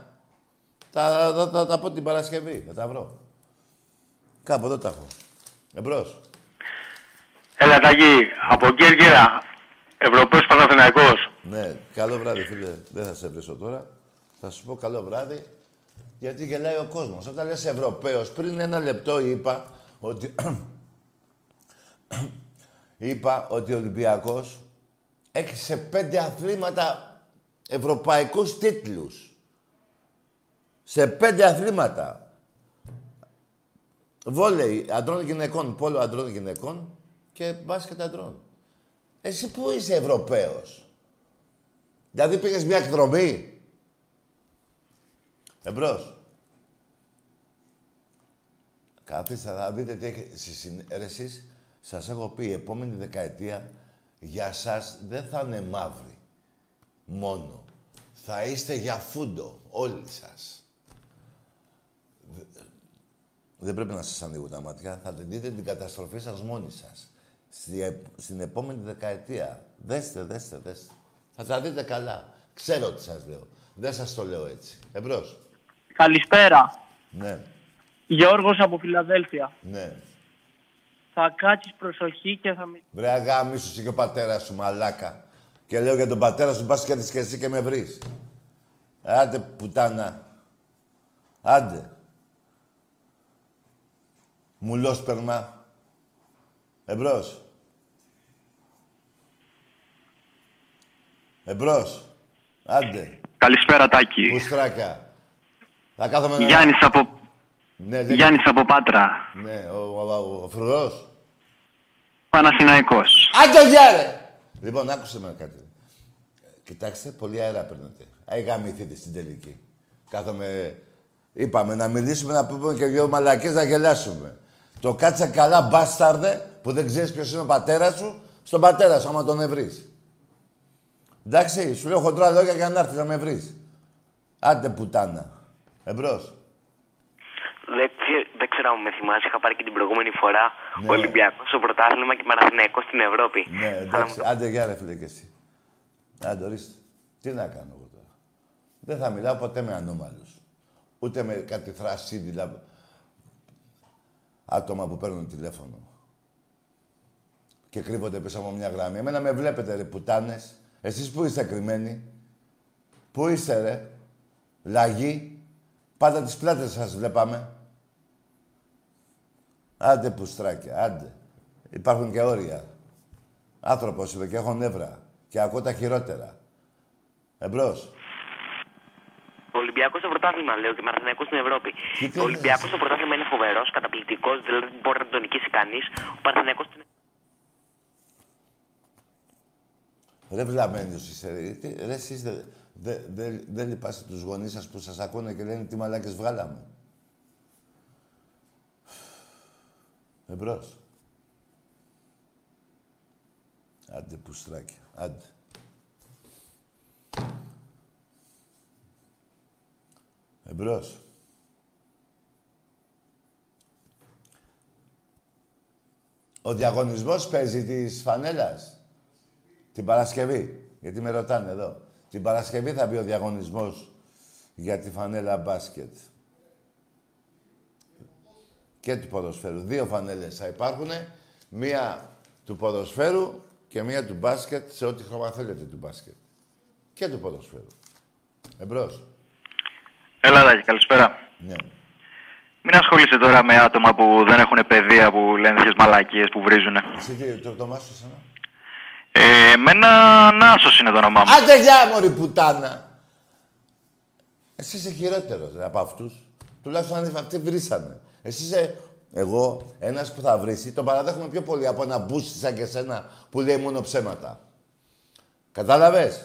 Speaker 1: Τα, θα, θα τα πω την Παρασκευή, θα τα βρω. Κάπου εδώ τα έχω. Εμπρός.
Speaker 3: Έλα, Τάκη, από Κέρκυρα, Ευρωπαίος Παναθηναϊκός.
Speaker 1: Ναι, καλό βράδυ, φίλε. Δεν θα σε βρίσκω τώρα. Θα σου πω καλό βράδυ, γιατί γελάει ο κόσμος. Όταν λες Ευρωπαίος, πριν ένα λεπτό είπα ότι... είπα ότι ο Ολυμπιακός έχει σε πέντε αθλήματα ευρωπαϊκούς τίτλους. Σε πέντε αθλήματα. Βόλεϊ αντρών γυναικών, πόλο αντρών γυναικών και μπάσκετ αντρών. Εσύ πού είσαι Ευρωπαίος; Δηλαδή πήγες μια εκδρομή. Εμπρός. Καθίστε, θα δείτε τι έχει στις συνέρεσεις. Σας έχω πει, η επόμενη δεκαετία για σας δεν θα είναι μαύρη. Μόνο. Θα είστε για φούντο, όλοι σας. Δε- Δεν πρέπει να σας ανοίγουν τα μάτια. Θα την δείτε την καταστροφή σας μόνοι σας. Στη, ε- στην επόμενη δεκαετία. Δέστε, δέστε, δέστε. Θα τα δείτε καλά. Ξέρω τι σας λέω. Δεν σας το λέω έτσι. Εμπρός.
Speaker 18: Καλησπέρα.
Speaker 1: Ναι,
Speaker 18: Γιώργος από Φιλαδέλφια.
Speaker 1: ναι.
Speaker 18: Θα κάτσεις προσοχή και θα... μι-
Speaker 1: Βρε αγάμισου είσαι και ο πατέρας σου, μαλάκα. Και λέω για τον πατέρα σου, πας και έρθεις και εσύ και με βρεις. Άντε, πουτάνα. Άντε. Μουλόσπερμα. Εμπρός. Εμπρός. Άντε.
Speaker 14: Καλησπέρα, Τάκη.
Speaker 1: Πουστράκα. Θα κάθομαι να...
Speaker 14: Γιάννης από,
Speaker 1: Ναι, δεν...
Speaker 14: Γιάννης από Πάτρα.
Speaker 1: Ναι, ο, ο, ο, ο φρουρός.
Speaker 14: Παναθηναϊκός.
Speaker 1: Άντε, γεια, ρε! Λοιπόν, άκουσε με κάτι. Κοιτάξτε, πολύ αέρα παίρνετε. Άι γαμηθείτε στην τελική. Κάθομαι... Είπαμε να μιλήσουμε, να πούμε και δυο μαλακές να γελάσουμε. Το κάτσε καλά, μπάσταρδε, που δεν ξέρεις ποιος είναι ο πατέρας σου, στον πατέρα σου, άμα τον ευρείς. Εντάξει, σου λέω χοντρά λόγια για να έρθεις να με βρεις. Άντε πουτάνα. Εμπρός.
Speaker 17: Δεν, ξέ- δεν ξέρω αν με θυμάσαι, είχα πάρει και την προηγούμενη φορά
Speaker 1: Ναι.
Speaker 17: ο Ολυμπιακός στο πρωτάθλημα και Παναθηναϊκός στην Ευρώπη.
Speaker 1: Ναι, εντάξει. Άντε, γεια ρε φίλε και εσύ. Άντε, ορίστε. Τι να κάνω εγώ τώρα. Δεν θα μιλάω ποτέ με ανώμαλους. Ούτε με κάτι θρασίδηλα άτομα που παίρνουν τηλέφωνο. Και κρύβονται πίσω από μια γραμμή. Εμένα με βλέπετε ρε πουτάνες. Εσείς πού είστε κρυμμένοι. Πού είστε ρε. Λαγί. Πάντα τις πλάτες σας βλέπαμε. Άντε πουστράκια, άντε. Υπάρχουν και όρια. Άνθρωπος είμαι και έχω νεύρα. Και ακούω τα χειρότερα. Εμπρός.
Speaker 17: Ο Ολυμπιακός στο πρωτάθλημα, λέω, και Παναθηναϊκός στην Ευρώπη.
Speaker 1: Τι
Speaker 17: Ο Ολυμπιακός στο πρωτάθλημα είναι φοβερός, καταπληκτικός, δηλαδή δεν μπορεί να τον νικήσει κανείς. Ο Παναθηναϊκός στην
Speaker 1: Ρε βλαμμένος είσαι. Ρε, Τι- ρε εσείς δεν δε, δε, δε λυπάστε τους γονείς σας που σας ακούνε και λένε τι μαλάκες βγάλαμε. Εμπρός. Άντε πουστράκια. Άντε. Εμπρός. Ο διαγωνισμός παίζει της φανέλας. Την Παρασκευή. Γιατί με ρωτάνε εδώ. Την Παρασκευή θα μπει ο διαγωνισμός για τη φανέλα μπάσκετ. Και του ποδοσφαίρου. Δύο φανέλες θα υπάρχουν. Μία του ποδοσφαίρου και μία του μπάσκετ σε ό,τι χρώμα θέλετε του μπάσκετ. Και του ποδοσφαίρου. Εμπρός.
Speaker 14: Έλα, Τάκη, καλησπέρα.
Speaker 1: Ναι.
Speaker 14: Μην ασχολείσαι τώρα με άτομα που δεν έχουν παιδεία, που λένε τέτοιες μαλακίες που βρίζουνε.
Speaker 1: Εσύ τι, το, το μάσο εσένα.
Speaker 14: Ε, εμένα Νάσος είναι το όνομά μου.
Speaker 1: Άντε γεια, μωρή πουτάνα. Εσύ είσαι χειρότερος ρε, από αυτούς. Τουλάχιστον αν αυτοί βρίσανε. Εσύ είσαι εγώ, ένας που θα βρίσει, τον παραδέχομαι πιο πολύ από ένα μπούστι σαν και εσένα που λέει μόνο ψέματα. Κατάλαβες;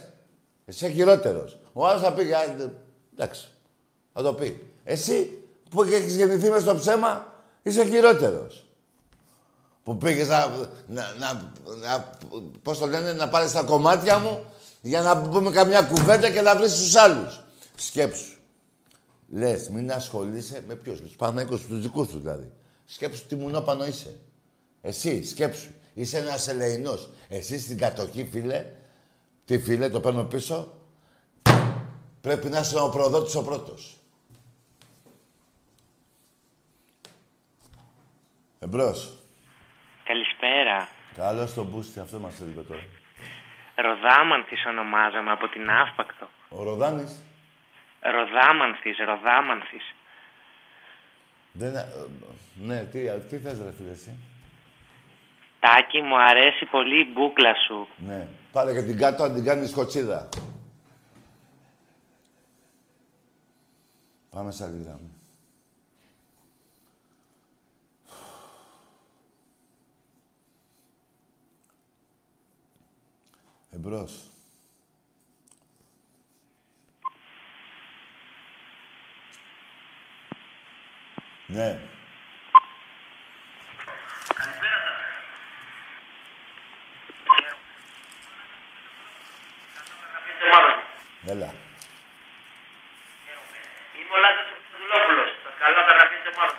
Speaker 1: Εσύ είσαι χειρότερος. Ο άλλος θα πει, «Α, εντάξει, θα το πει. Εσύ που έχεις γεννηθεί μες στο ψέμα, είσαι χειρότερος. Που πήγες να, να, να, να πώς το λένε, να πάρεις τα κομμάτια μου Για να πούμε καμιά κουβέντα και να βρεις τους άλλους. Σκέψου. Λες, μην ασχολείσαι με ποιος, με τους Παναγικούς, τους δικούς τους δηλαδή. Σκέψου τι μουνόπανο είσαι. Εσύ, σκέψου. Είσαι ένας ελεηνός. Εσύ στην κατοχή, φίλε, τι φίλε, το παίρνω πίσω, πρέπει να είσαι ο προδότης ο πρώτος. Εμπρός.
Speaker 17: Καλησπέρα.
Speaker 1: Καλώς το μπούστι, αυτό μας έλεγε τώρα.
Speaker 17: Ροδάμανθης ονομάζομαι από την Αύπακτο.
Speaker 1: Ο Ροδάνης.
Speaker 17: Ροδάμανθης, Ροδάμανθης.
Speaker 1: Δεν... ε, Ναι, τι, τι θες ρε φίλε εσύ;
Speaker 17: Τάκη, μου αρέσει πολύ η μπούκλα σου.
Speaker 1: Ναι. Πάρε και την κάτω, αν την κάνεις κοτσίδα. Πάμε σε άλλη γραμμή. Εμπρός. Ναι. Έλα.
Speaker 17: Είμαι ο Λάζος Χρυστοδουλόπουλος. Σας καλώ να γραφείτε μόνο.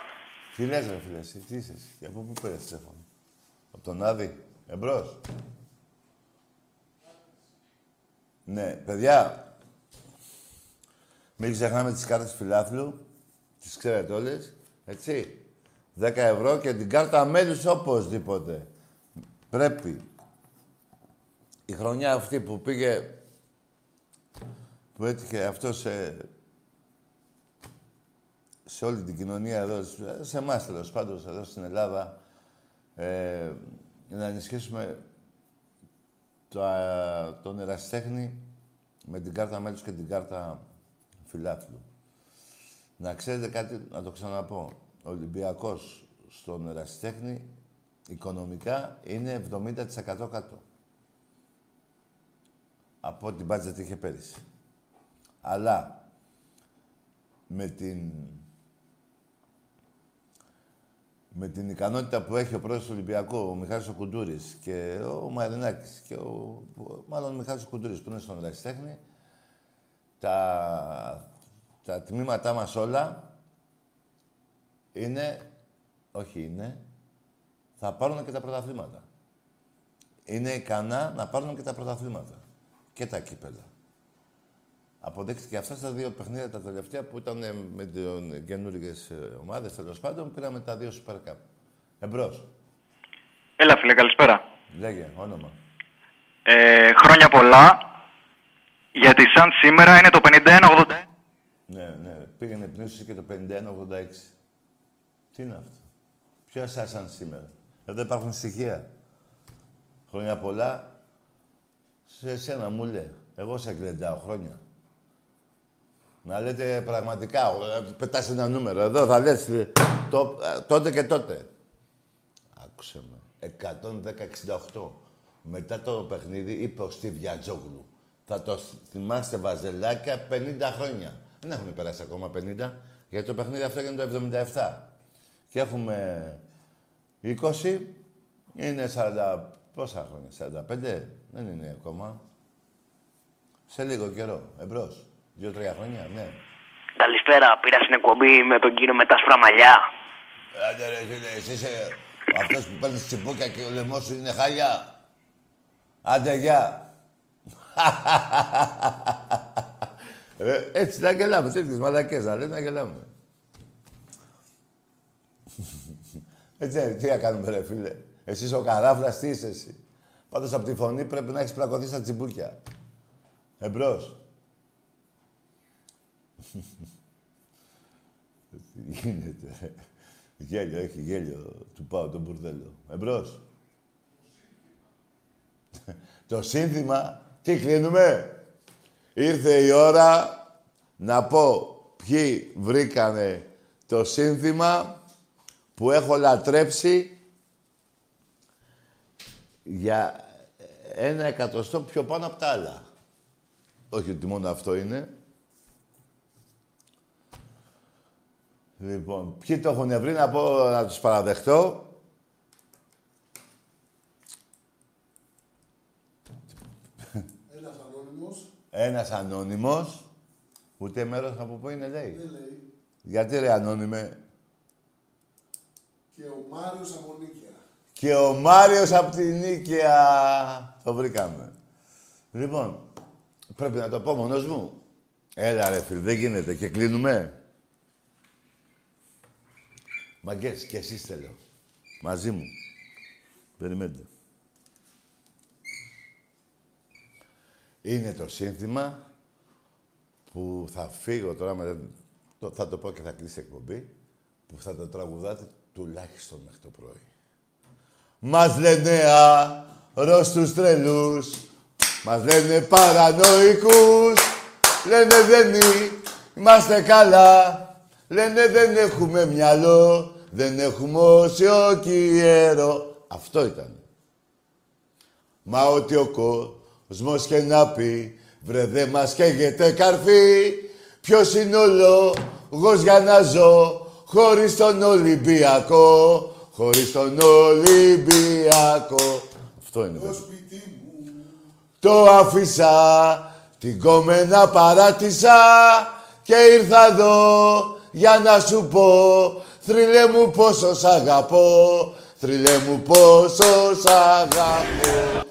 Speaker 1: Τι λες ρε φίλε εσύ, τι είσαι εσύ, και από πού πήρες τηλέφωνο. Από τον Άδη, εμπρός. Ναι, παιδιά, μην ξεχνάμε τις κάρτες φιλάθλου, τις ξέρετε όλες, έτσι. 10 ευρώ και την κάρτα μέλους οπωσδήποτε. Πρέπει. Η χρονιά αυτή που πήγε, που έτυχε αυτό σε, σε όλη την κοινωνία εδώ, σε εμάς τέλος πάντων εδώ στην Ελλάδα, ε, να ενισχύσουμε το, α, τον ερασιτέχνη με την κάρτα μέλους και την κάρτα φιλάθλου. Να ξέρετε κάτι, να το ξαναπώ. Ο Ολυμπιακός στον ερασιτέχνη οικονομικά είναι 70% κάτω. Από ό,τι μπάτζετ είχε πέρυσι. Αλλά με την με την ικανότητα που έχει ο πρόεδρος του Ολυμπιακού, ο Μιχάλης ο Κουντούρης και ο Μαρινάκης και ο, μάλλον ο Μιχάλης ο Κουντούρης που είναι στον Ρασιτέχνη, τα, τα τμήματά μας όλα είναι, όχι είναι, θα πάρουν και τα πρωταθλήματα. Είναι ικανά να πάρουν και τα πρωταθλήματα. Και τα κύπελα. Αποδείχθηκε αυτά στα δύο παιχνίδια τα τελευταία που ήταν ε, με τι καινούργιες ομάδες τέλος πάντων. Πήραμε τα δύο Super Cup. Εμπρός.
Speaker 2: Έλα, φίλε, καλησπέρα.
Speaker 1: Λέγε, όνομα.
Speaker 2: Ε, χρόνια πολλά. Γιατί σαν σήμερα είναι το 51-80.
Speaker 1: Ναι, ναι. Πήγαινε πνεύση και το 51-86. Τι είναι αυτό; Ποιο εσά σαν σήμερα; Εδώ υπάρχουν στοιχεία. Χρόνια πολλά. Σε εσένα μου λέει. Εγώ σε κλεντάω χρόνια. Να λέτε πραγματικά, ε, πετάς ένα νούμερο. Εδώ θα λες ε, το, ε, τότε και τότε. Άκουσε με. 110-68. Μετά το παιχνίδι είπε ο Στίβ Γιατζόγλου. Θα το θυμάστε βαζελάκια 50 χρόνια. Δεν έχουν περάσει ακόμα 50, γιατί το παιχνίδι αυτό έγινε το 77. Και έχουμε 20, είναι 40, πόσα χρόνια, 45, δεν είναι ακόμα. Σε λίγο καιρό, εμπρός. Δύο-τρία χρόνια, ναι.
Speaker 17: Καλησπέρα. Πήρα στην εκπομπή με τον κύριο με τα άσπρα μαλλιά.
Speaker 1: Άντε ρε φίλε, εσύ είσαι αυτός που παίρνεις τσιπούκια και ο λαιμός σου είναι χάλια. Άντε, γεια. ε, έτσι να γελάμε, τέτοιες μαλακές να λέμε, να γελάμε. έτσι, ε, τι να κάνουμε ρε φίλε. Εσύ είσαι ο καράφλας, τι είσαι εσύ. Πάντως από τη φωνή πρέπει να έχεις πλακωθεί στα τσιμπούκια. Εμπρός. Τι γίνεται, ρε. Γέλιο, έχει γέλιο. Του πάω τον μπουρδέλο. Εμπρός. το σύνθημα, τι κλείνουμε; Ήρθε η ώρα να πω ποιοι βρήκανε το σύνθημα που έχω λατρέψει για ένα εκατοστό πιο πάνω από τα άλλα. Όχι ότι μόνο αυτό είναι. Λοιπόν, ποιοι το έχουν βρει, να πω να τους παραδεχτώ.
Speaker 15: Ένας ανώνυμος.
Speaker 1: Ένας ανώνυμος, ούτε μέρος από πού είναι λέει.
Speaker 15: Δεν λέει.
Speaker 1: Γιατί ρε ανώνυμε;
Speaker 15: Και ο Μάριος από Νίκαια.
Speaker 1: Και ο Μάριος από την Νίκαια. Το βρήκαμε. Λοιπόν, πρέπει να το πω μόνος μου. Έλα ρε φίλε, δεν γίνεται. Και κλείνουμε. Μαγκές, και εσείς θέλω. Μαζί μου. Περιμένετε. Είναι το σύνθημα που θα φύγω τώρα, με, το, θα το πω και θα κλείσει η εκπομπή, που θα το τραγουδάτε τουλάχιστον μέχρι το πρωί. Μας λένε αρρώστους τρελούς, μας λένε παρανοϊκούς, λένε δεν είμαστε καλά, λένε δεν έχουμε μυαλό, δεν έχουμε όσιο κιέρο. Αυτό ήταν. Μα ότι ο κόσμος και να πει, βρε δε μας καίγεται καρφί, ποιος είναι ο λόγος για να ζω, χωρίς τον Ολυμπιακό, χωρίς τον Ολυμπιακό. Αυτό είναι. Το Το άφησα, την κόμενα παράτησα και ήρθα εδώ για να σου πω θρυλέ μου πόσο σ' αγαπώ, θρυλέ μου πόσο σ' αγαπώ.